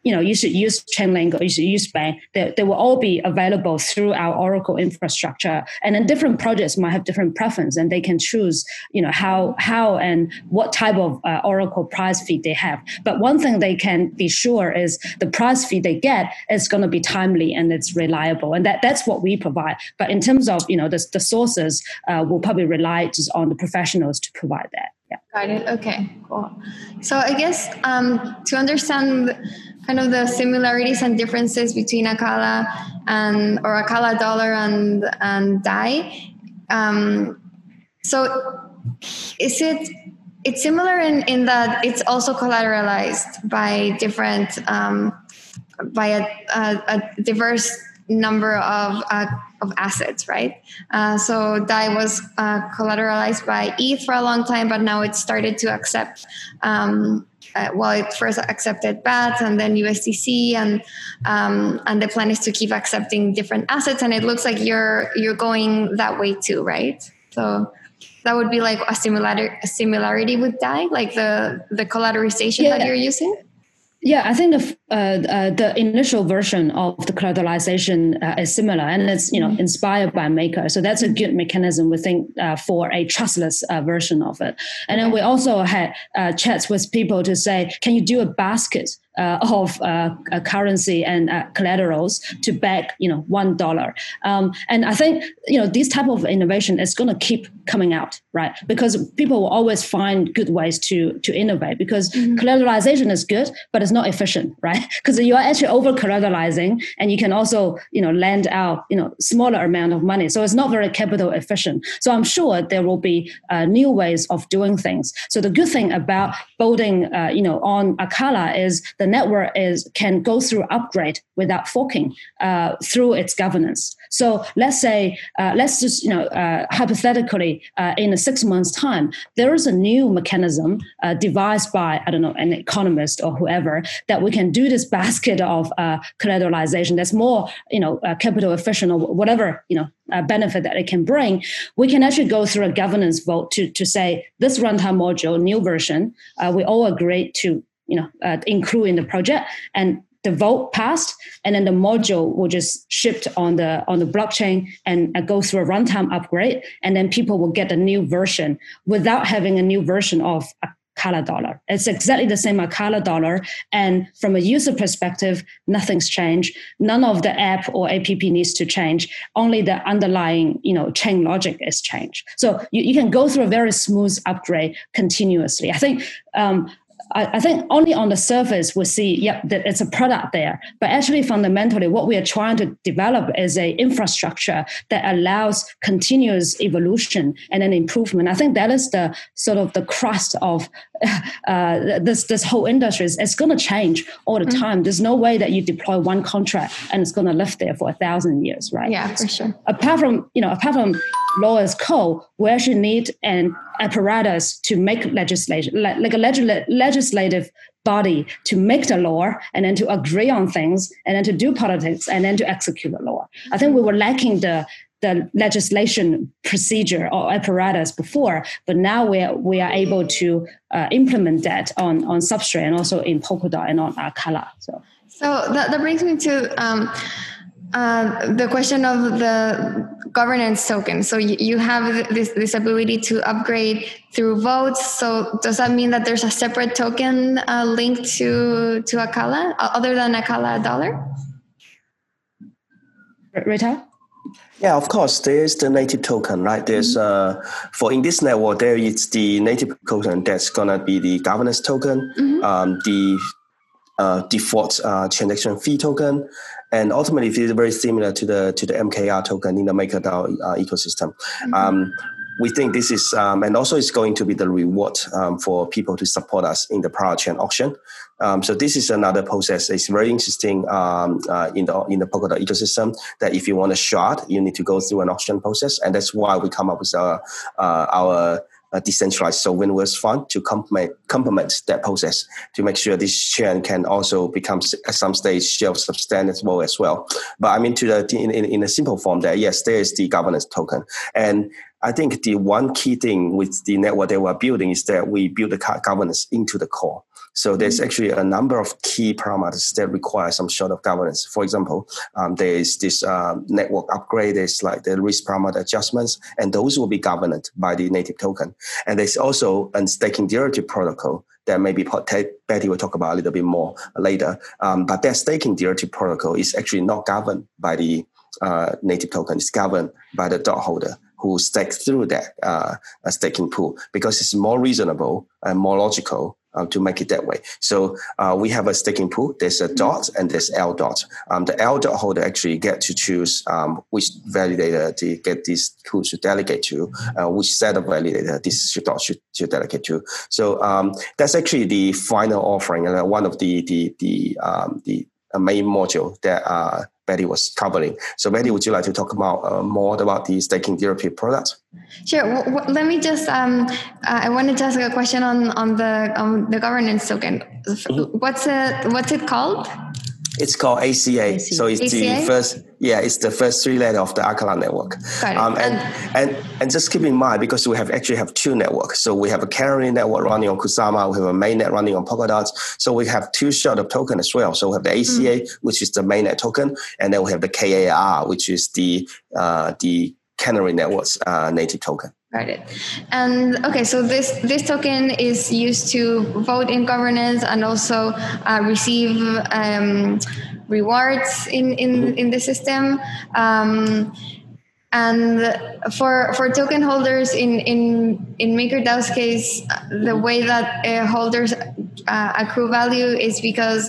you know, you should use or you should use Band. They, they will all be available through our Oracle infrastructure. And then different projects might have different preference and they can choose, you know, how, how and what type of uh, Oracle price feed they have. But one thing they can be sure is the price feed they get is going to be timely and it's reliable. And that, that's what we provide. But in terms of, you know, the, the sources, uh, we'll probably rely just on the professionals to provide that. Yeah.
Got it. Okay, cool. So I guess um, to understand kind of the similarities and differences between Acala and or Acala dollar and and Dai. Um, so is it it's similar in, in that it's also collateralized by different um, by a, a, a, diverse number of uh, of assets, right? Uh, so DAI was uh, collateralized by ETH for a long time, but now it started to accept um, uh, well, it first accepted BAT and then USDC, and um, and the plan is to keep accepting different assets. And it looks like you're you're going that way too, right? So that would be like a similar a similarity with DAI, like the the collateralization yeah. that you're using.
Yeah, I think the uh, uh, the initial version of the collateralization uh, is similar, and it's you know mm-hmm. inspired by Maker. So that's a good mechanism we think uh, for a trustless uh, version of it. And okay. then we also had uh, chats with people to say, can you do a basket uh, of uh, currency and uh, collaterals to back you know one dollar. Um, and i think you know this type of innovation is going to keep coming out right? Because people will always find good ways to to innovate because mm-hmm. collateralization is good but it's not efficient right? Because you're actually over collateralizing and you can also you know lend out you know smaller amount of money. So it's not very capital efficient. So i'm sure there will be uh, new ways of doing things. So the good thing about building uh, you know on Acala is the network is can go through upgrade without forking uh, through its governance. So let's say, uh, let's just, you know, uh, hypothetically, uh, in a six months time, there is a new mechanism uh, devised by, I don't know, an economist or whoever that we can do this basket of uh, collateralization that's more, you know, capital efficient or whatever, you know, benefit that it can bring. We can actually go through a governance vote to, to say this runtime module, new version, we all agree to you know uh, include in the project and the vote passed, and then the module will just shipped on the on the blockchain and go through a runtime upgrade, and then people will get a new version without having a new version of Acala dollar. It's exactly the same Acala dollar, and from a user perspective, nothing's changed. None of the app or app needs to change. Only the underlying you know chain logic is changed. So you, you can go through a very smooth upgrade continuously. I think. Um, I, I think only on the surface we see, yep, that it's a product there. But actually, fundamentally, what we are trying to develop is a infrastructure that allows continuous evolution and an improvement. I think that is the sort of the crust of uh, this this whole industry. It's going to change all the mm-hmm. time. There's no way that you deploy one contract and it's going to live there for a thousand years, right?
Yeah, for sure.
Apart from you know, apart from law as code, we actually need an apparatus to make legislation, like, a legisl- legislative body to make the law and then to agree on things and then to do politics and then to execute the law. I think we were lacking the the legislation procedure or apparatus before, but now we are, we are able to uh, implement that on, on Substrate and also in Polkadot and on Acala. So,
so that, that brings me to um, uh, the question of the governance token. So you, you have this, this ability to upgrade through votes. So does that mean that there's a separate token uh, linked to to Acala other than Acala dollar?
Ruitao?
Yeah, of course. There's the native token, right? There's mm-hmm. uh, for in this network, there is the native token that's gonna be the governance token, mm-hmm. um, the uh, default uh, transaction fee token, and ultimately it is very similar to the to the MKR token in the MakerDAO uh, ecosystem. Mm-hmm. Um, we think this is, um, and also it's going to be the reward um, for people to support us in the parachain auction. Um, so this is another process. It's very interesting um, uh, in the in the Polkadot ecosystem. That if you want a shard, you need to go through an auction process, and that's why we come up with our uh, our a decentralized sovereign wealth fund to complement, complement that process to make sure this chain can also become at some stage self-sustainable as well. But I mean, to the in, in, in a simple form, that yes, there is the governance token, and I think the one key thing with the network that we're building is that we build the governance into the core. So there's mm-hmm. actually a number of key parameters that require some sort of governance. For example, um, there is this um, network upgrade, there's like the risk parameter adjustments, and those will be governed by the native token. And there's also a staking derivative protocol that maybe Bette will talk about a little bit more later. Um, but that staking derivative protocol is actually not governed by the uh, native token. It's governed by the dot holder who stakes through that uh, staking pool because it's more reasonable and more logical um, to make it that way. So uh, we have a staking pool. There's a dot and there's L dot. Um, the L dot holder actually get to choose um, which validator to get this pool to delegate to, uh, which set of validator this dot should, should delegate to. So um, that's actually the final offering and uh, one of the the the um, the main module that uh, Bette was covering. So Bette, would you like to talk about uh, more about the staking derivative products?
Sure. W- w- let me just. Um, uh, I wanted to ask a question on on the um, the governance token. Mm-hmm. What's it What's it called?
It's called ACA. ACA. So it's ACA? the first, yeah, it's the first three letter of the Acala network.
Um,
and, and and just keep in mind because we have actually have two networks. So we have a Canary network running on Kusama. We have a mainnet running on Polkadot. So we have two short of token as well. So we have the ACA, mm. which is the mainnet token, and then we have the KAR, which is the uh, the Canary network's uh, native token.
Got it. And okay, so this this token is used to vote in governance and also uh, receive um, rewards in in mm-hmm. in the system. Um, and for for token holders in in in MakerDAO's case, the way that uh, holders uh, accrue value is because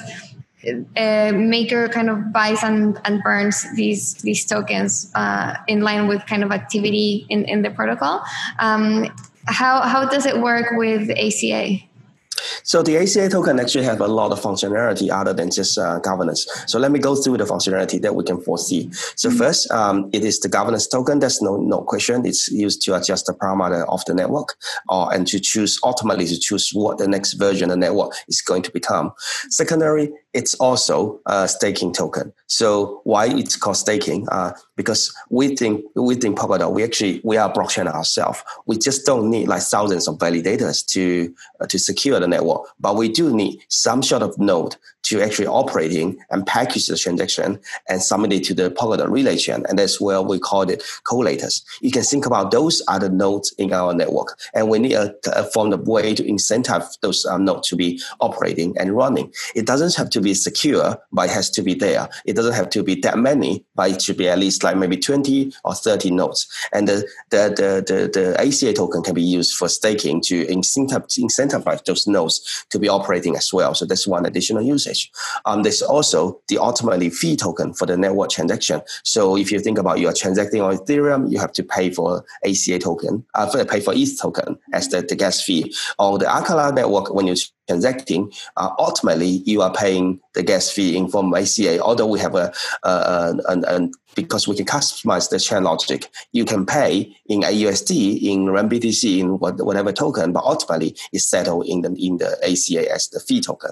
uh, maker kind of buys and, and burns these these tokens uh, in line with kind of activity in, in the protocol. Um, how how does it work with ACA?
So the ACA token actually have a lot of functionality other than just uh, governance. So let me go through the functionality that we can foresee. So mm-hmm. first, um, it is the governance token. There's no no question. It's used to adjust the parameter of the network, or and to choose ultimately to choose what the next version of the network is going to become. Secondary, it's also a staking token. So why it's called staking? Uh, because we think we think Polkadot, we actually we are blockchain ourselves. We just don't need like thousands of validators to uh, to secure the network, but we do need some sort of node to actually operating and package the transaction and submit it to the Polkadot relay chain. And that's where we call it collators. You can think about those are the nodes in our network. And we need a, a form of way to incentivize those um, nodes to be operating and running. It doesn't have to be secure, but it has to be there. It doesn't have to be that many, but it should be at least like maybe 20 or 30 nodes. And the, the, the, the, the ACA token can be used for staking to incentivize those nodes to be operating as well. So that's one additional usage. Um, there's also the ultimately fee token for the network transaction. So if you think about you are transacting on Ethereum, you have to pay for ACA token, uh, pay for ETH token as the, the gas fee. On the Acala network, when you transacting, uh, ultimately you are paying the gas fee in form of ACA. Although we have a, a, a, a, because we can customize the chain logic, you can pay in AUSD, in renBTC, in whatever token, but ultimately it's settled in the in the ACA as the fee token.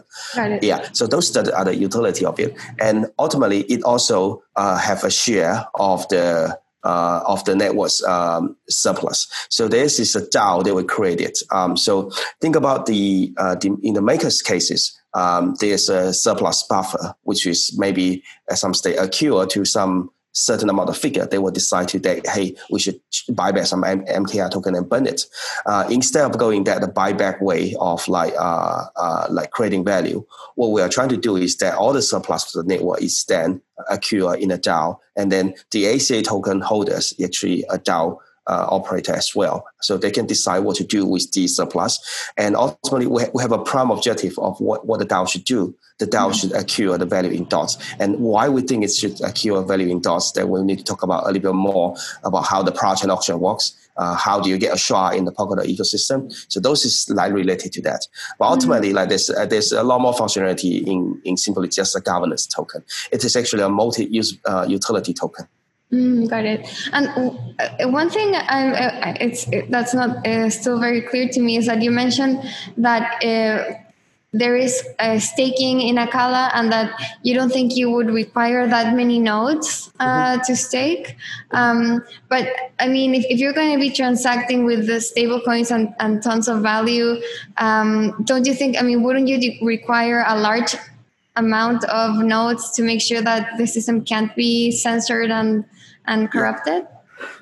Yeah, so those are the, are the utility of it, and ultimately it also uh, have a share of the uh, of the network's um, surplus. So this is a DAO that we created. Um, so think about the, uh, the, in the maker's cases, um, there's a surplus buffer, which is maybe at some state a cure to some certain amount of figure, they will decide to that, hey, we should buy back some M- token and burn it. Uh, instead of going that the buyback way of like uh, uh, like creating value, what we are trying to do is that all the surplus of the network is then accrue in a DAO, and then the ACA token holders actually a DAO uh, operator as well. So they can decide what to do with the surplus. And ultimately, we, ha- we have a prime objective of what, what the DAO should do. The DAO mm-hmm. should accrue the value in dots. And why we think it should accrue value in dots, that we need to talk about a little bit more about how the project auction works. Uh, how do you get a share in the Polkadot ecosystem? So those is like related to that. But mm-hmm. ultimately, mm-hmm. like there's uh, there's a lot more functionality in in simply just a governance token. It is actually a multi-use uh, utility token.
Mm, got it. And uh, one thing I'm, uh, it's it, that's not uh, still very clear to me is that you mentioned that uh, there is staking in Acala and that you don't think you would require that many nodes uh, mm-hmm. to stake. Um, but I mean, if, if you're going to be transacting with the stable coins and, and tons of value, um, don't you think? I mean, wouldn't you require a large amount of nodes to make sure that the system can't be censored and and corrupted?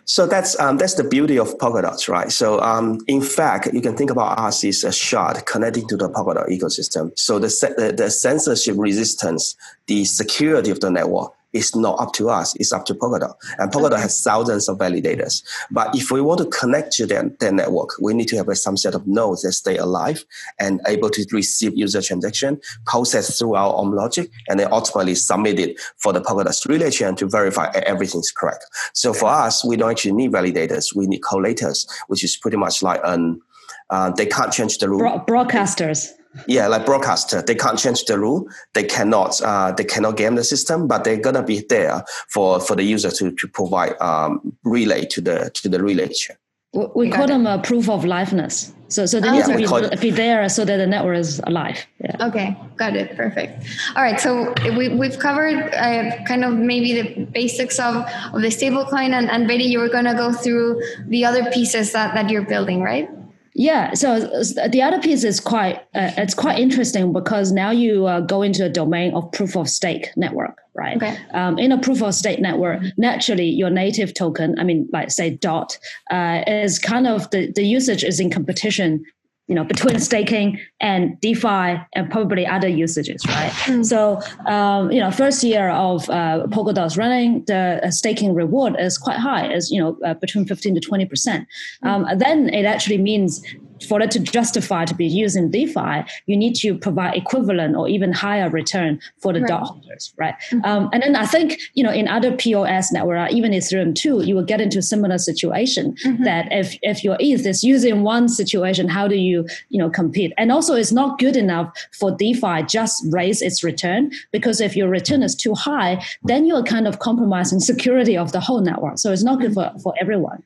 So that's um, that's the beauty of Polkadot, right? So um, in fact, you can think about us as a shard connecting to the Polkadot ecosystem. So the, the, the censorship resistance, the security of the network it's not up to us. It's up to Polkadot. And Polkadot okay. has thousands of validators. But if we want to connect to their, their network, we need to have some set of nodes that stay alive and able to receive user transaction, process through our own logic, and then ultimately submit it for the Polkadot relay chain to verify everything's correct. So for us, we don't actually need validators. We need collators, which is pretty much like an uh, they can't change the rule.
broadcasters
yeah like broadcaster they can't change the rule they cannot uh, they cannot game the system but they're gonna be there for for the user to to provide um, relay to the to the relay chain
we call them a proof of liveness. So, so they need to be, be, there so that the network is alive.
Yeah. Okay, got it. Perfect. All right. So we, we've covered uh, kind of maybe the basics of, of the stablecoin, and, and Bette, you were going to go through the other pieces that, that you're building, right?
Yeah, so the other piece is quite uh, it's quite interesting because now you uh, go into a domain of proof of stake network, right? Okay. Um, in a proof of stake network, naturally your native token, I mean, like say dot, uh, is kind of the the usage is in competition you know between staking and DeFi and probably other usages, right? Mm. So um, you know, first year of uh, Polkadot's running, the uh, staking reward is quite high, is you know uh, between fifteen to twenty percent. Mm. Um, then it actually means for it to justify to be used in DeFi, you need to provide equivalent or even higher return for the right. dot holders, right? Mm-hmm. Um, and then I think you know in other POS network, even Ethereum too, you will get into a similar situation mm-hmm. that if if your ETH is using one situation, how do you you know compete? And also, it's not good enough for DeFi just raise its return because if your return is too high, then you're kind of compromising security of the whole network. So it's not good for for everyone.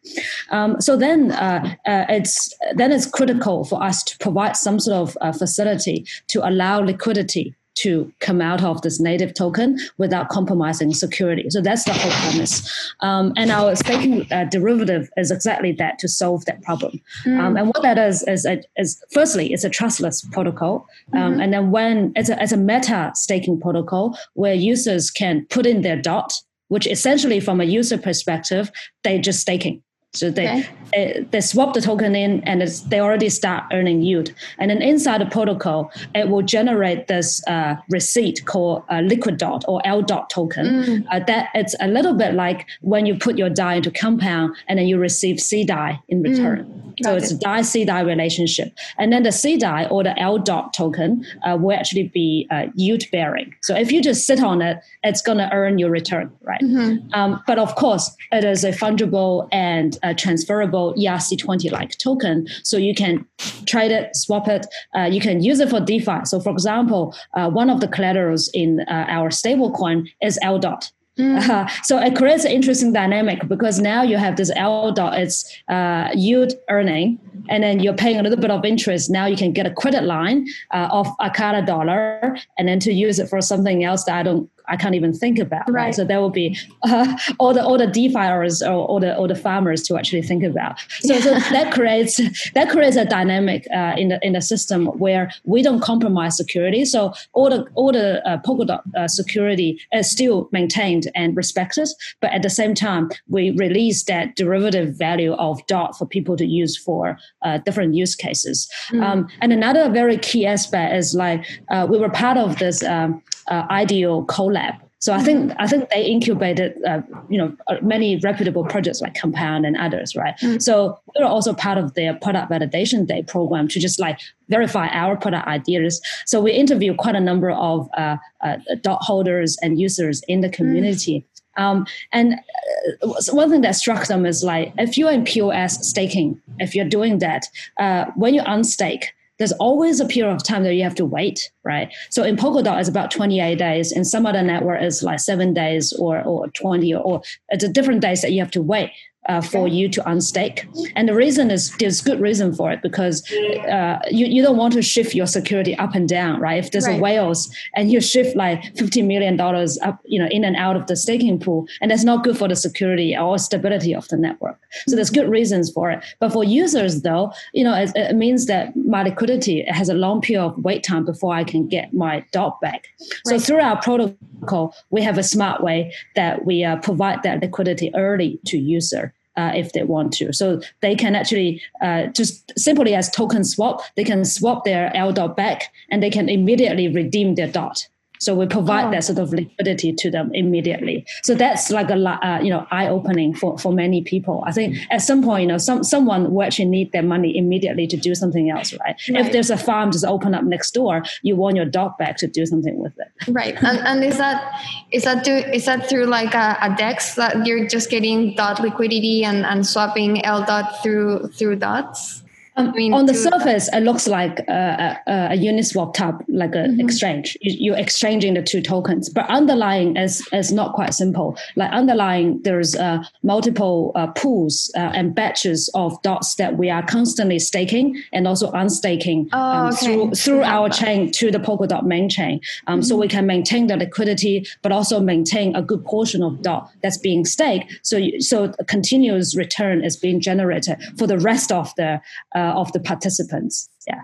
Um, so then uh, uh, it's then it's critical for us to provide some sort of uh, facility to allow liquidity to come out of this native token without compromising security. So that's the whole premise. Um, and our staking uh, derivative is exactly that to solve that problem. Mm. Um, and what that is is, a, is firstly, it's a trustless protocol. Um, mm-hmm. And then when it's a, it's a meta staking protocol where users can put in their dot, which essentially from a user perspective, they're just staking. So they, okay. they, they swap the token in and they already start earning yield. And then inside the protocol, it will generate this uh, receipt called uh, liquid dot or L dot token. Mm. Uh, that it's a little bit like when you put your DAI into compound and then you receive C DAI in mm. return. Mm. So it's a DAI C DAI relationship. And then the C DAI or the L dot token uh, will actually be uh, yield bearing. So if you just sit on it, it's going to earn your return, right? Mm-hmm. Um, but of course, it is a fungible and a transferable ERC20 like token. So you can trade it, swap it. Uh, you can use it for DeFi. So, for example, uh, one of the collaterals in uh, our stablecoin is L dot. Mm. Uh, so it creates an interesting dynamic because now you have this L dot, it's uh, yield earning, and then you're paying a little bit of interest. Now you can get a credit line uh, of a Acala dollar, and then to use it for something else that I don't I can't even think about. Right. right? So there will be uh, all the all the DeFiers or all the all the farmers to actually think about. So, yeah. so that creates that creates a dynamic uh, in the in the system where we don't compromise security. So all the all the uh, Polkadot uh, security is still maintained and respected, but at the same time we release that derivative value of dot for people to use for uh, different use cases. Mm. Um, and another very key aspect is like uh, we were part of this. Um, uh, IDEO CoLab. So I think I think they incubated, uh, you know, uh, many reputable projects like Compound and others, right? Mm-hmm. So we are also part of their product validation day program to just like verify our product ideas. So we interview quite a number of uh, uh, dot holders and users in the community. Mm-hmm. Um, and uh, one thing that struck them is like if you're in POS staking, if you're doing that, uh, when you unstake, there's always a period of time that you have to wait, right? So in Polkadot, it's about 28 days. and some other network, it's like seven days or, or 20 or, or it's a different days that you have to wait uh, for you to unstake. And the reason is there's good reason for it because uh, you, you don't want to shift your security up and down, right? If there's right. a whales and you shift like $50 million up, you know, in and out of the staking pool, and that's not good for the security or stability of the network. So there's good reasons for it. But for users though, you know, it, it means that my liquidity has a long period of wait time before I can get my dot back. Right. So through our protocol, we have a smart way that we uh, provide that liquidity early to user uh, if they want to. So they can actually uh, just simply as token swap, they can swap their L dot back and they can immediately redeem their dot. So we provide oh. that sort of liquidity to them immediately. So that's like a uh, you know eye opening for, for many people. I think at some point you know some someone will actually need their money immediately to do something else, right? right. If there's a farm just open up next door, you want your dot back to do something with it.
Right, and, and is that is that do, is that through like a, a DEX that you're just getting dot liquidity and, and swapping L dot through through dots?
Um, I mean, on the surface, it looks like a, a, a Uniswap type, like an mm-hmm. exchange. You, are exchanging the two tokens, but underlying is is not quite simple. Like underlying, there's uh, multiple uh, pools uh, and batches of dots that we are constantly staking and also unstaking oh, um, okay. through through our chain to the Polkadot main chain. Um, mm-hmm. So we can maintain the liquidity, but also maintain a good portion of dot that's being staked. So so a continuous return is being generated for the rest of the uh, uh, of the participants. Yeah.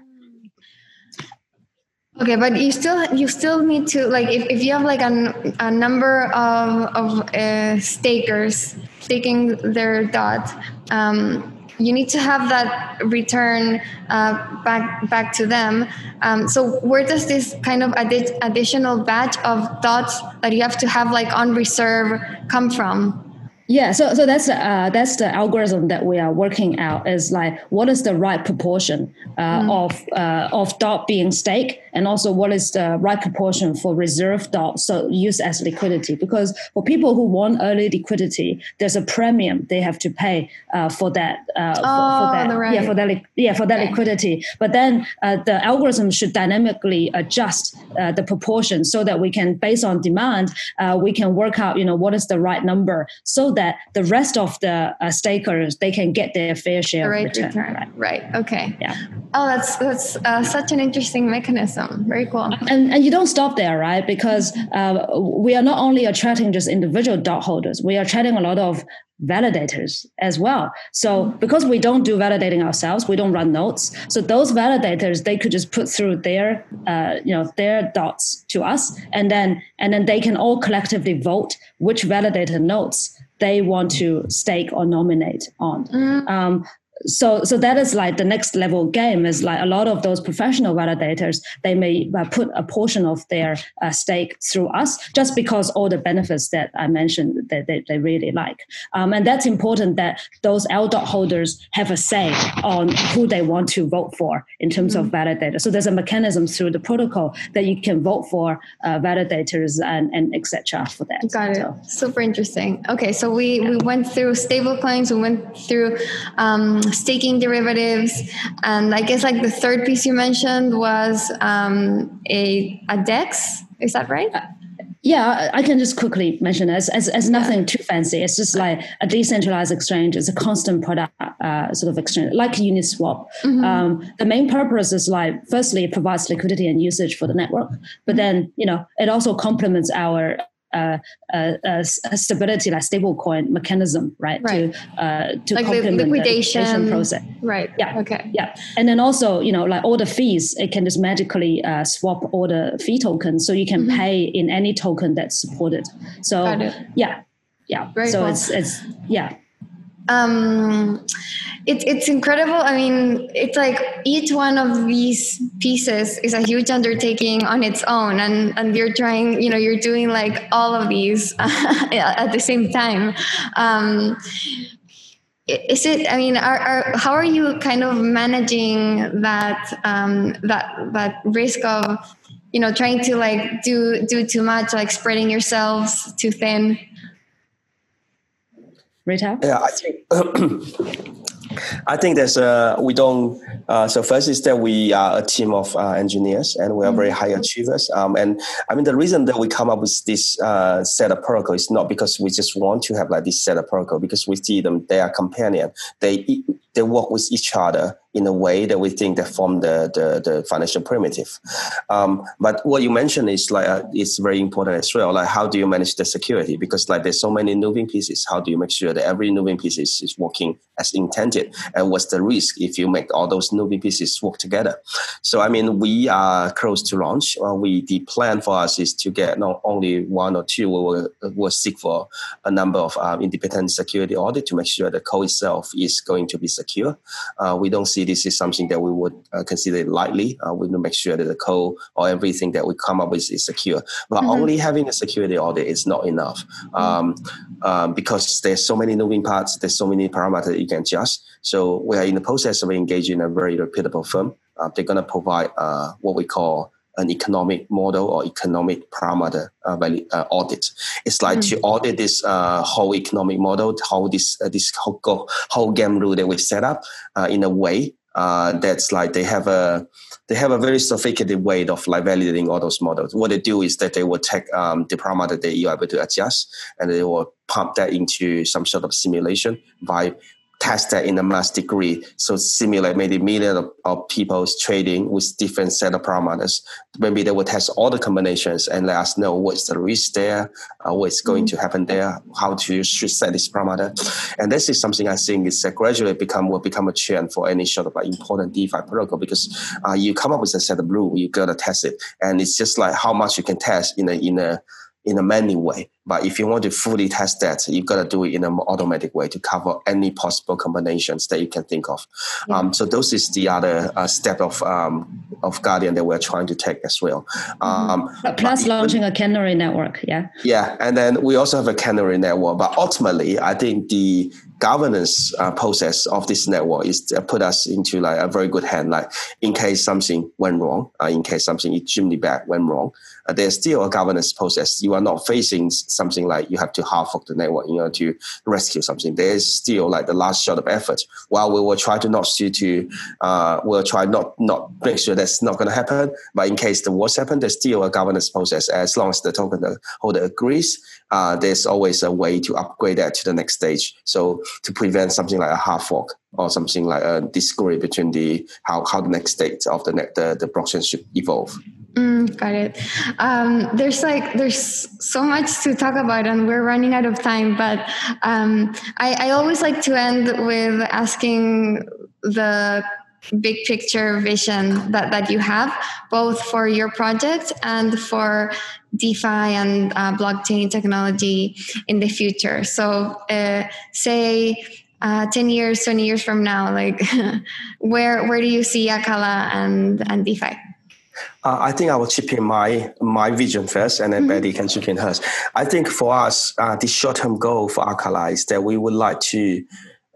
Okay, but you still you still need to like if, if you have like a, a number of of uh, stakers staking their dot, um, you need to have that return uh, back back to them. Um, so where does this kind of addi- additional batch of dots that you have to have like on reserve come from?
Yeah, so so that's uh, that's the algorithm that we are working out is like what is the right proportion uh, mm. of uh, of dot being stake, and also what is the right proportion for reserve dot so use as liquidity. Because for people who want early liquidity, there's a premium they have to pay uh, for that. Uh,
oh,
for that,
right.
yeah, for that, yeah, for that okay. liquidity. But then uh, the algorithm should dynamically adjust the proportion so that we can, based on demand, we can work out, you know, what is the right number so that the rest of the uh, stakers they can get their fair share
the right
return.
return. Right. right. Okay.
Yeah.
Oh, that's that's uh, such an interesting mechanism. Very cool.
And and you don't stop there, right? Because uh, we are not only attracting just individual dot holders, we are attracting a lot of validators as well. So because we don't do validating ourselves, we don't run nodes. So those validators they could just put through their uh, you know their dots to us, and then and then they can all collectively vote which validator nodes they want to stake or nominate on. Mm. Um, so so that is like the next level game is like a lot of those professional validators they may uh, put a portion of their uh, stake through us just because all the benefits that i mentioned that they, they really like um, and that's important that those LDOT holders have a say on who they want to vote for in terms mm-hmm. of validators so there's a mechanism through the protocol that you can vote for uh, validators and, and etc for that
got it so. super interesting okay so we yeah. we went through stable coins we went through um, staking derivatives. And I guess like the third piece you mentioned was um, a, a DEX. Is that right?
Yeah, I can just quickly mention as as, as nothing yeah. too fancy. It's just like a decentralized exchange. It's a constant product uh, sort of exchange, like Uniswap. Mm-hmm. Um, the main purpose is like, firstly, it provides liquidity and usage for the network, but mm-hmm. then you know it also complements our a, a, stability like stable coin mechanism right,
right.
to uh, to like complement the liquidation. the liquidation process.
Right.
Yeah.
Okay.
Yeah. And then also you know like all the fees it can just magically uh, swap all the fee tokens so you can mm-hmm. pay in any token that's supported. So yeah. Yeah.
Very
so it's it's yeah
um, it's it's incredible. I mean, it's like each one of these pieces is a huge undertaking on its own, and and you're trying, you know, you're doing like all of these at the same time. Um, is it? I mean, are, are, how are you kind of managing that um, that that risk of you know trying to like do do too much, like spreading yourselves too thin?
Ruitao?
Yeah, I think I think there's a we don't. Uh, so first is that we are a team of uh, engineers and we are very high mm-hmm. achievers. Um, and I mean the reason that we come up with this uh, set of protocol is not because we just want to have like this set of protocol because we see them they are companion. They they work with each other in a way that we think that form the, the, the financial primitive. Um, but what you mentioned is like uh, it's very important as well. Like how do you manage the security? Because like there's so many moving pieces. How do you make sure that every moving piece is, is working as intended? And what's the risk if you make all those moving pieces work together? So I mean, we are close to launch. Uh, we the plan for us is to get not only one or two. We will will seek for a number of um, independent security audit to make sure the code itself is going to be secure. Uh, we don't see see this is something that we would uh, consider lightly. Uh, we need to make sure that the code or everything that we come up with is secure. But mm-hmm. only having a security audit is not enough um, um, because there's so many moving parts, there's so many parameters you can adjust. So we are in the process of engaging a very reputable firm. Uh, they're going to provide uh, what we call an economic model or economic parameter uh, value, uh, audit. It's like mm-hmm. to audit this uh, whole economic model, how this uh, this whole, whole game rule that we set up uh, in a way uh, that's like they have a they have a very sophisticated way of like validating all those models. What they do is that they will take um, the parameter that you're able to adjust and they will pump that into some sort of simulation by test that in a mass degree. So simulate maybe millions of, of people's trading with different set of parameters. Maybe they will test all the combinations and let us know what's the risk there, uh, what's going mm-hmm. to happen there, how to should set this parameter. And this is something I think is uh, gradually become will become a trend for any sort of like important DeFi protocol because uh, you come up with a set of rule, you gotta test it, and it's just like how much you can test in a in a in a manual way But if you want to fully test that, you've got to do it in an automatic way to cover any possible combinations that you can think of. Yeah. Um, so those is the other uh, step of um, of Guardian that we're trying to take as well.
Mm-hmm. Um, Plus launching a canary network, yeah.
Yeah, and then we also have a canary network. But ultimately, I think the governance uh, process of this network is uh, put us into like a very good hand. Like in case something went wrong, uh, in case something extremely bad went wrong, there's still a governance process. You are not facing something like you have to hard fork the network in order to rescue something. There is still like the last shot of effort. While we will try to not to, to uh, we'll try not not make sure that's not going to happen. But in case the worst happens, there's still a governance process. As long as the token holder agrees, uh, there's always a way to upgrade that to the next stage. So to prevent something like a hard fork or something like a disagree between the how, how the next state of the, the the blockchain should evolve.
Mm, got it. Um, there's like there's so much to talk about, and we're running out of time. But um, I, I always like to end with asking the big picture vision that, that you have, both for your project and for DeFi and uh, blockchain technology in the future. So, uh, say uh, 10 years, 20 years from now, like where where do you see Acala and, and DeFi?
Uh, I think I will chip in my my vision first, and then mm-hmm. Bette can chip in hers. I think for us, uh, the short term goal for Acala is that we would like to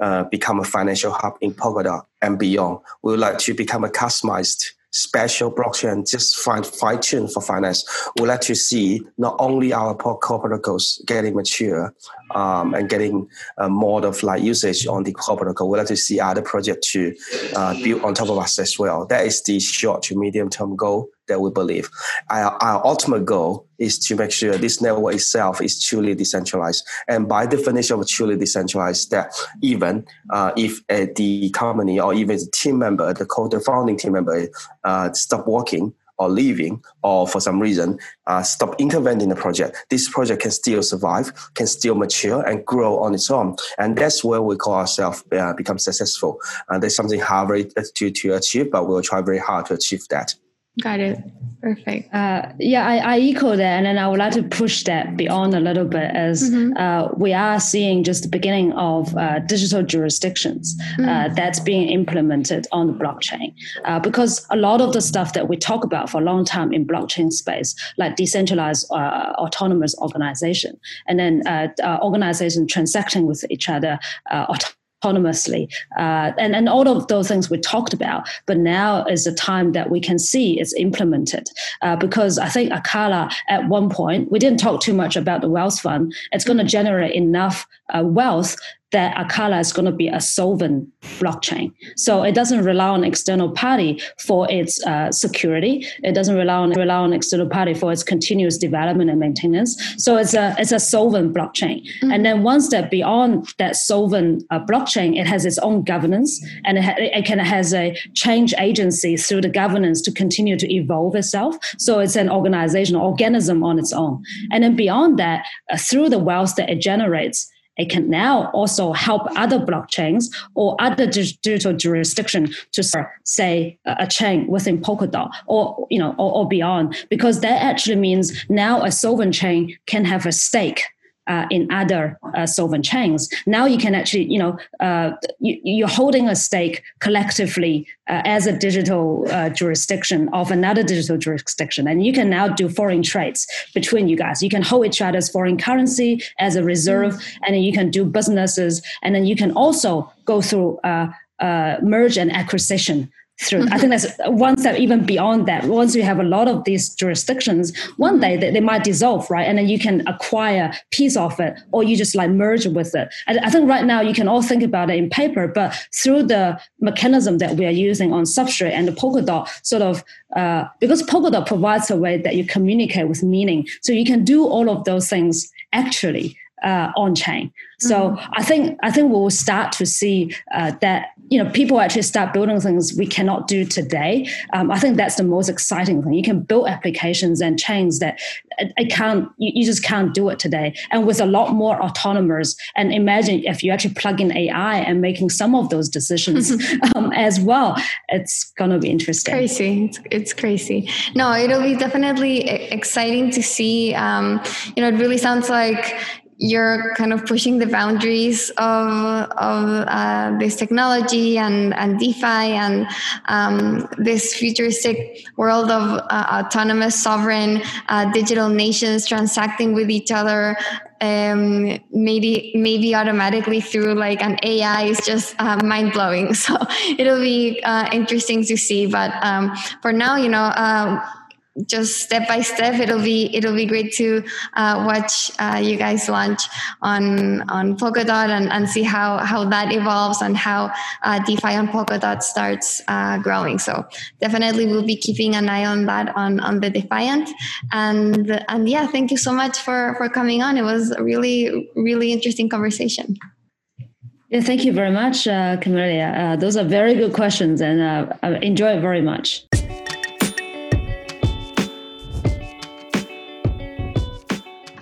uh, become a financial hub in Polkadot and beyond. We would like to become a customized special blockchain just fine fine tune for finance. We'd like to see not only our core protocols getting mature um, and getting more of like usage on the core protocol. We'd like to see other projects to uh, build on top of us as well. That is the short to medium term goal that we believe. Our, our, ultimate goal is to make sure this network itself is truly decentralized. And by definition of truly decentralized, that even uh, if uh, the company or even the team member, the co the founding team member, uh, stop working or leaving or for some reason uh, stop intervening in the project, this project can still survive, can still mature and grow on its own. And that's where we call ourselves uh, become successful. And there's something hard to, to achieve, but we'll try very hard to achieve that.
Got it. Perfect.
Uh, yeah, I, I, echo that, and then I would like to push that beyond a little bit, as mm-hmm. uh, we are seeing just the beginning of uh, digital jurisdictions uh, mm. that's being implemented on the blockchain. Uh, because a lot of the stuff that we talk about for a long time in blockchain space, like decentralized uh, autonomous organization, and then organization transacting with each other autonomously. Uh, and, and all of those things we talked about. But now is the time that we can see it's implemented. Uh, because I think Acala, at one point, we didn't talk too much about the wealth fund. It's going to generate enough uh, wealth that Acala is going to be a solvent blockchain. So it doesn't rely on external party for its uh, security. It doesn't rely on rely on external party for its continuous development and maintenance. So it's a it's a solvent blockchain. Mm-hmm. And then once that beyond that solvent uh, blockchain, it has its own governance and it, ha- it can has a change agency through the governance to continue to evolve itself. So it's an organization, organism on its own. And then beyond that, uh, through the wealth that it generates, it can now also help other blockchains or other digital jurisdiction to say a chain within Polkadot or you know or, or beyond because that actually means now a sovereign chain can have a stake uh, in other uh, solvent chains. Now you can actually, you know, uh, you, are holding a stake collectively uh, as a digital uh, jurisdiction of another digital jurisdiction, and you can now do foreign trades between you guys. You can hold each other's foreign currency as a reserve, mm. and then you can do businesses, and then you can also go through uh, merge and acquisition through. I think that's one step even beyond that. Once you have a lot of these jurisdictions, one day they, they might dissolve, right? And then you can acquire piece of it, or you just like merge with it. And I think right now you can all think about it in paper, but through the mechanism that we are using on Substrate and the Polkadot, sort of uh, because Polkadot provides a way that you communicate with meaning, so you can do all of those things actually uh, on chain. So mm-hmm. I think I think we'll start to see uh, that you know people actually start building things we cannot do today. Um, I think that's the most exciting thing. You can build applications and chains that it, can't you, you, just can't do it today. And with a lot more autonomous, and imagine if you actually plug in AI and making some of those decisions um, as well, it's gonna be interesting.
Crazy, it's, it's crazy. No, it'll be definitely exciting to see. Um, you know, it really sounds like you're kind of pushing the boundaries of, of uh, this technology and, and DeFi and um, this futuristic world of uh, autonomous, sovereign uh, digital nations transacting with each other. Um, maybe maybe automatically through like an AI is just uh, mind blowing. So it'll be uh, interesting to see. But um, for now, you know uh, just step by step it'll be it'll be great to uh, watch uh, you guys launch on on polkadot and, and see how how that evolves and how uh, defi on polkadot starts uh, growing so definitely we'll be keeping an eye on that on on the defiant and and yeah thank you so much for for coming on it was a really really interesting conversation
yeah, thank you very much, uh, Camila. Uh, those are very good questions, and I enjoy it very much.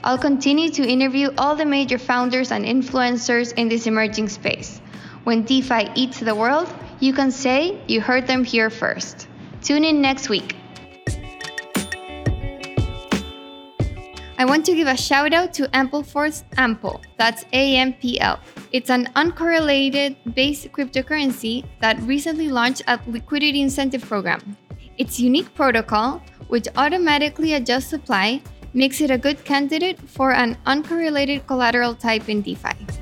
I'll continue to interview all the major founders and influencers in this emerging space. When DeFi eats the world, you can say you heard them here first. Tune in next week. I want to give a shout out to Ampleforth Ample, that's AMPL. It's an uncorrelated base cryptocurrency that recently launched a liquidity incentive program. Its unique protocol, which automatically adjusts supply, makes it a good candidate for an uncorrelated collateral type in DeFi.